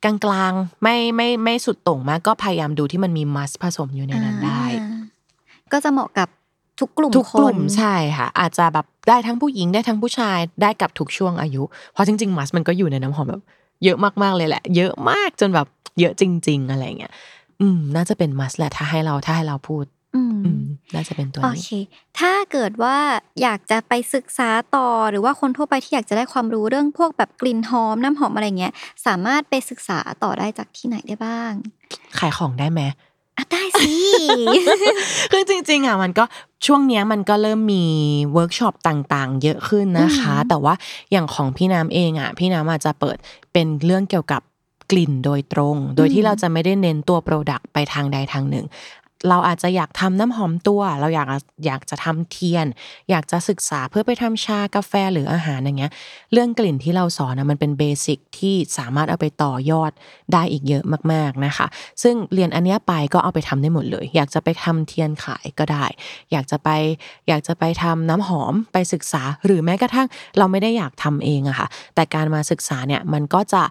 กลางๆไม่ไม่ไม่สุดโต่งมากก็พยายามดูที่มันมีมัสผสมอยู่ในนั้นได้อ่าก็จะเหมาะกับทุกกลุ่มทุกกลุ่มคนใช่ค่ะ อาจจะแบบได้ทั้งผู้หญิงได้ทั้งผู้ชายได้กับทุกช่วงอายุ เพราะจริงๆมัสมันก็อยู่ในน้ำหอมแบบ เยอะมากๆเลยแหละ เยอะมากจนแบบเยอะจริง ๆ อะไรเงี้ยอืมน่าจะเป็นมัสแหละถ้าให้เราถ้าให้เราพูด อืม อืม น่าจะเป็นตัวโอนี้ เค ถ้าเกิดว่าอยากจะไปศึกษาต่อหรือว่าคนทั่วไปที่อยากจะได้ความรู้เรื่องพวกแบบกลิ่นหอมน้ำหอมอะไรเงี้ย สามารถไปศึกษาต่อได้จากที่ไหนได้บ้างขายของได้ไหม อะได้สิ คือจริงๆอะมันก็ช่วงเนี้ยมันก็เริ่มมีเวิร์กช็อปต่างๆ เยอะขึ้นนะคะ อืม แต่ว่าอย่างของพี่น้ำเองอะพี่น้ำอาจจะเปิดเป็นเรื่องเกี่ยวกับกลิ่นโดยตรง โดยที่เราจะไม่ได้เน้นตัว product ไปทางใดทางหนึ่ง เราอาจจะอยากทำน้ำหอมตัว เราอยากอยากจะทำเทียน อยากจะศึกษาเพื่อไปทำชากาแฟหรืออาหารอย่างเงี้ย เรื่องกลิ่นที่เราสอนนะมันเป็น basic ที่สามารถเอาไปต่อยอดได้อีกเยอะมากๆนะคะ ซึ่งเรียนอันเนี้ยไปก็เอาไปทำได้หมดเลย อยากจะไปทำเทียนขายก็ได้ อยากจะไปอยากจะไปทำน้ำหอมไปศึกษา หรือแม้กระทั่งเราไม่ได้อยากทำเองอะค่ะ แต่การมาศึกษาเนี่ยมันก็จะ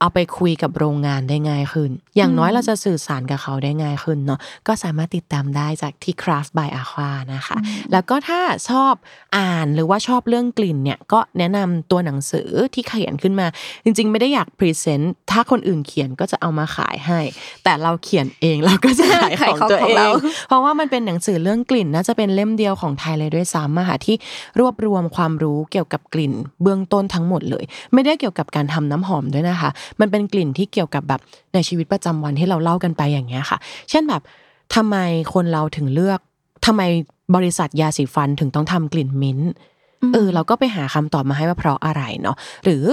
เอาไปคุยกับโรงงานได้ง่ายขึ้น อย่างน้อยอืมเราจะสื่อสารกับเขาได้ง่ายขึ้นเนาะ ก็สามารถติดตามได้จากที่ Craft by Aqua นะคะ แล้วก็ถ้าชอบอ่านหรือว่าชอบเรื่องกลิ่นเนี่ย ก็แนะนำตัวหนังสือที่เขียนขึ้นมา จริง ๆ ไม่ได้อยากพรีเซนต์ถ้าคนอื่นเขียนก็จะเอามาขายให้ แต่เราเขียนเองเราก็จะขายของขายของตัวของเอเรางเพราะว่ามันเป็นหนังสือเรื่องกลิ่นน่าจะเป็นเล่มเดียวของไทยเลยด้วยซ้ำอะค่ะที่รวบรวมความรู้เกี่ยวกับกลิ่น เบื้องต้นทั้งหมดเลย ไม่ได้เกี่ยวกับการทำน้ำหอมด้วยนะคะมันเป็นกลิ่นที่เกี่ยวกับแบบในชีวิตประจำวันที่เราเล่ากันไปอย่างเงี้ยค่ะ เช่นแบบทำไมคนเราถึงเลือกทำไมบริษัทยาสีฟันถึงต้องทำกลิ่นมิ้นท์เออเราก็ไปหาคำตอบมาให้ว่าเพราะอะไรเนาะหรือ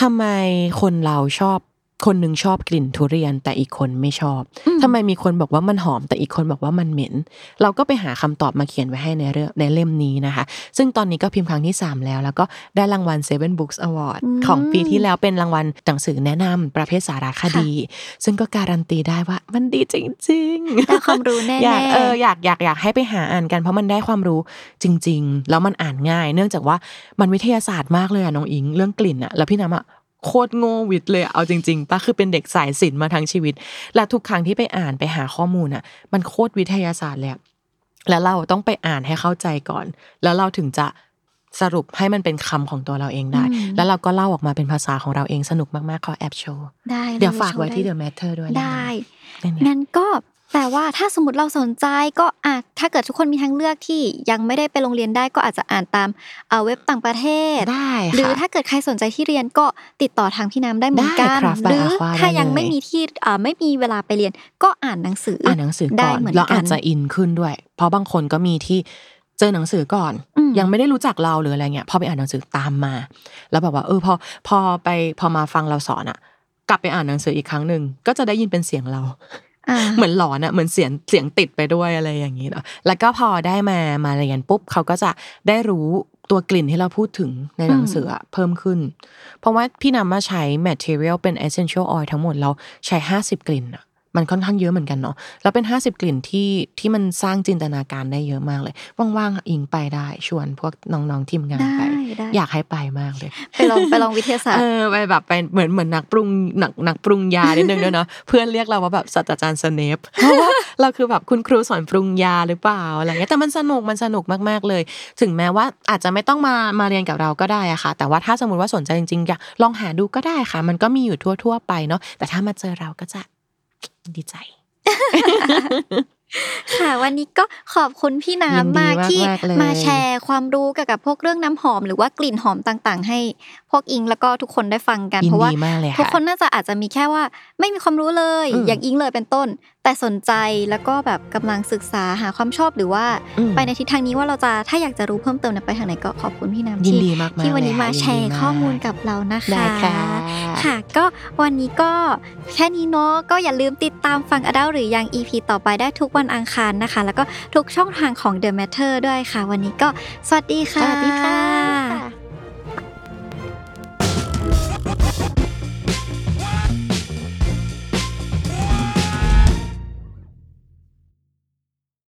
ทำไมคนเราชอบ คนหนึ่งชอบกลิ่นทุเรียนแต่อีกคนไม่ชอบทำไมมีคนบอกว่ามันหอม แต่อีกคนบอกว่ามันเหม็น เราก็ไปหาคำตอบมาเขียนไว้ให้ในเรื่องในเล่มนี้นะคะ ซึ่งตอนนี้ก็พิมพ์ครั้งที่ 3 แล้ว แล้วก็ได้รางวัล Seven Books Award อืมของปีที่แล้วเป็นรางวัลหนังสือแนะนำประเภทสารคดี ซึ่งก็การันตีได้ว่ามันดีจริงๆได้ความรู้แน่อยากๆเอออยากอยากอยากให้ไปหาอ่านกันเพราะมันได้ความรู้จริง ๆ แล้วมันอ่านง่าย เนื่องจากว่ามันวิทยาศาสตร์มากเลยอะน้องอิงเรื่องกลิ่นอะแล้วพี่น้ำอะ โคตรโง่วิทย์เลยอะเอาจริงๆปะคือเป็นเด็กสายศิลป์มาทั้งชีวิต และทุกครั้งที่ไปอ่านไปหาข้อมูลอะมันโคตรวิทยาศาสตร์เลยอะแล้วเราต้องไปอ่านให้เข้าใจก่อน แล้วเราถึงจะสรุปให้มันเป็นคำของตัวเราเองได้อืมแล้วเราก็เล่าออกมาเป็นภาษาของเราเองสนุกมากๆขอแอบโชว์ ได้ลเดี๋ยวฝากไว้โชที่ได้ The Matter ด้วยนะได้นั่นไงงั้นก็ แปลว่าถ้าสมมติเราสนใจก็อะถ้าเกิดทุกคนมีทางเลือกที่ยังไม่ได้ไปโรงเรียนได้ก็อาจจะอ่านตามเอ่อเว็บต่างประเทศได้ค่ะหรือถ้าเกิดใครสนใจที่เรียนก็ติดต่อทางพี่น้ำได้เหมือนกันได้ Craft by หรือ Aqua ถ้ายังได้เลยไม่มีที่อ่าไม่มีเวลาไปเรียน ก็อ่านหนังสือออ่านหนังสือได้ก่อนเหมือนแล้วกัอานจจะอินขึ้นด้วย เพราะบางคนก็มีที่เจอหนังสือก่อนอืมยังไม่ได้รู้จักเราหรืออะไรเงี้ยพอไปอ่านหนังสือตามมา แล้วแบบว่าเออพอพอไปพอมาฟังเราสอนอะ กลับไปอ่านหนังสืออีกครั้งหนึ่งก็จะได้ยินเป็นเสียงเราอ่า เหมือนหลอนอะเหมือนเสียงเสียงติดไปด้วยอะไรอย่างนี้เนาะแล้วก็พอได้มามาเรียนปุ๊บเขาก็จะได้รู้ตัวกลิ่นที่เราพูดถึงในหนังสืออะเพิ่มขึ้น เพราะว่าพี่นำมาใช้ material เป็น essential oil ทั้งหมดเราใช้ 50 กลิ่นอะ มันค่อนข้างเยอะเหมือนกันเนาะแล้วเป็น 50 กลิ่นที่ที่มันสร้างจินตนาการได้เยอะมากเลยว่างๆอิงไปได้ชวนพวกน้องๆทีมงานไปได้ได้อยากให้ไปมากเลย ไปลองไปลองวิทยาศาสตเอร์อไปแบบไปเหมือนเหมือนนักปรุงนักนักปรุงยานิดนึงด้วยเนาะเพื่อนเรียกเราว่าแบบศาสตราจารย์สเนปเพราะว่าเราคือแบบคุณครูสอนปรุงยาหรือเปล่าอะไรเงี้ยแต่มันสนุกมันสนุกมากๆเลย ถึงแม้ว่าอาจจะไม่ต้องมามาเรียนกับเราก็ได้อะค่ะ แต่ว่าถ้าสมมติว่าสนใจจริงๆอยากลองหาดูก็ได้ค่ะ มันก็มีอยู่ทั่ว ๆ ไปเนาะแต่ถ้ามาเจอเราก็จะ ดีใจ ค่ะ วันนี้ก็ขอบคุณพี่ยินดีน้ำมากที่มากๆเลยมาแชร์ความรู้เกี่ยวกับพวกเรื่องน้ำหอม หรือว่ากลิ่นหอมต่างๆ ให้พวกอิงแล้วก็ทุกคนได้ฟังกันยินเพราะว่าดีมากเลยค่ะทุกคนน่าจะอาจจะมีแค่ว่า ไม่มีความรู้เลยอืมอย่างอิงเลยเป็นต้นแต่สนใจแล้วก็แบบกำลังศึกษาหาความชอบหรือว่าอืมไปในทิศทางนี้ว่าเราจะถ้าอยากจะรู้เพิ่มเติมเนี่ยไปทางไหนก็ขอบคุณพี่น้ำยินที่ดีมากๆที่วันนี้เลยค่ะมาแชยินดีร์มากข้อมูลกับเรานะคะได้ค่ะค่ะ ก็วันนี้ก็แค่นี้เนาะก็อย่าลืมติดตามฟังอดัลหรือยัง EP ต่อไปได้ทุกวันอังคารนะคะ แล้วก็ทุกช่องทางของ The Matter ด้วยค่ะ วันนี้ก็สวัสดีค่ะสวัสดีค่ะ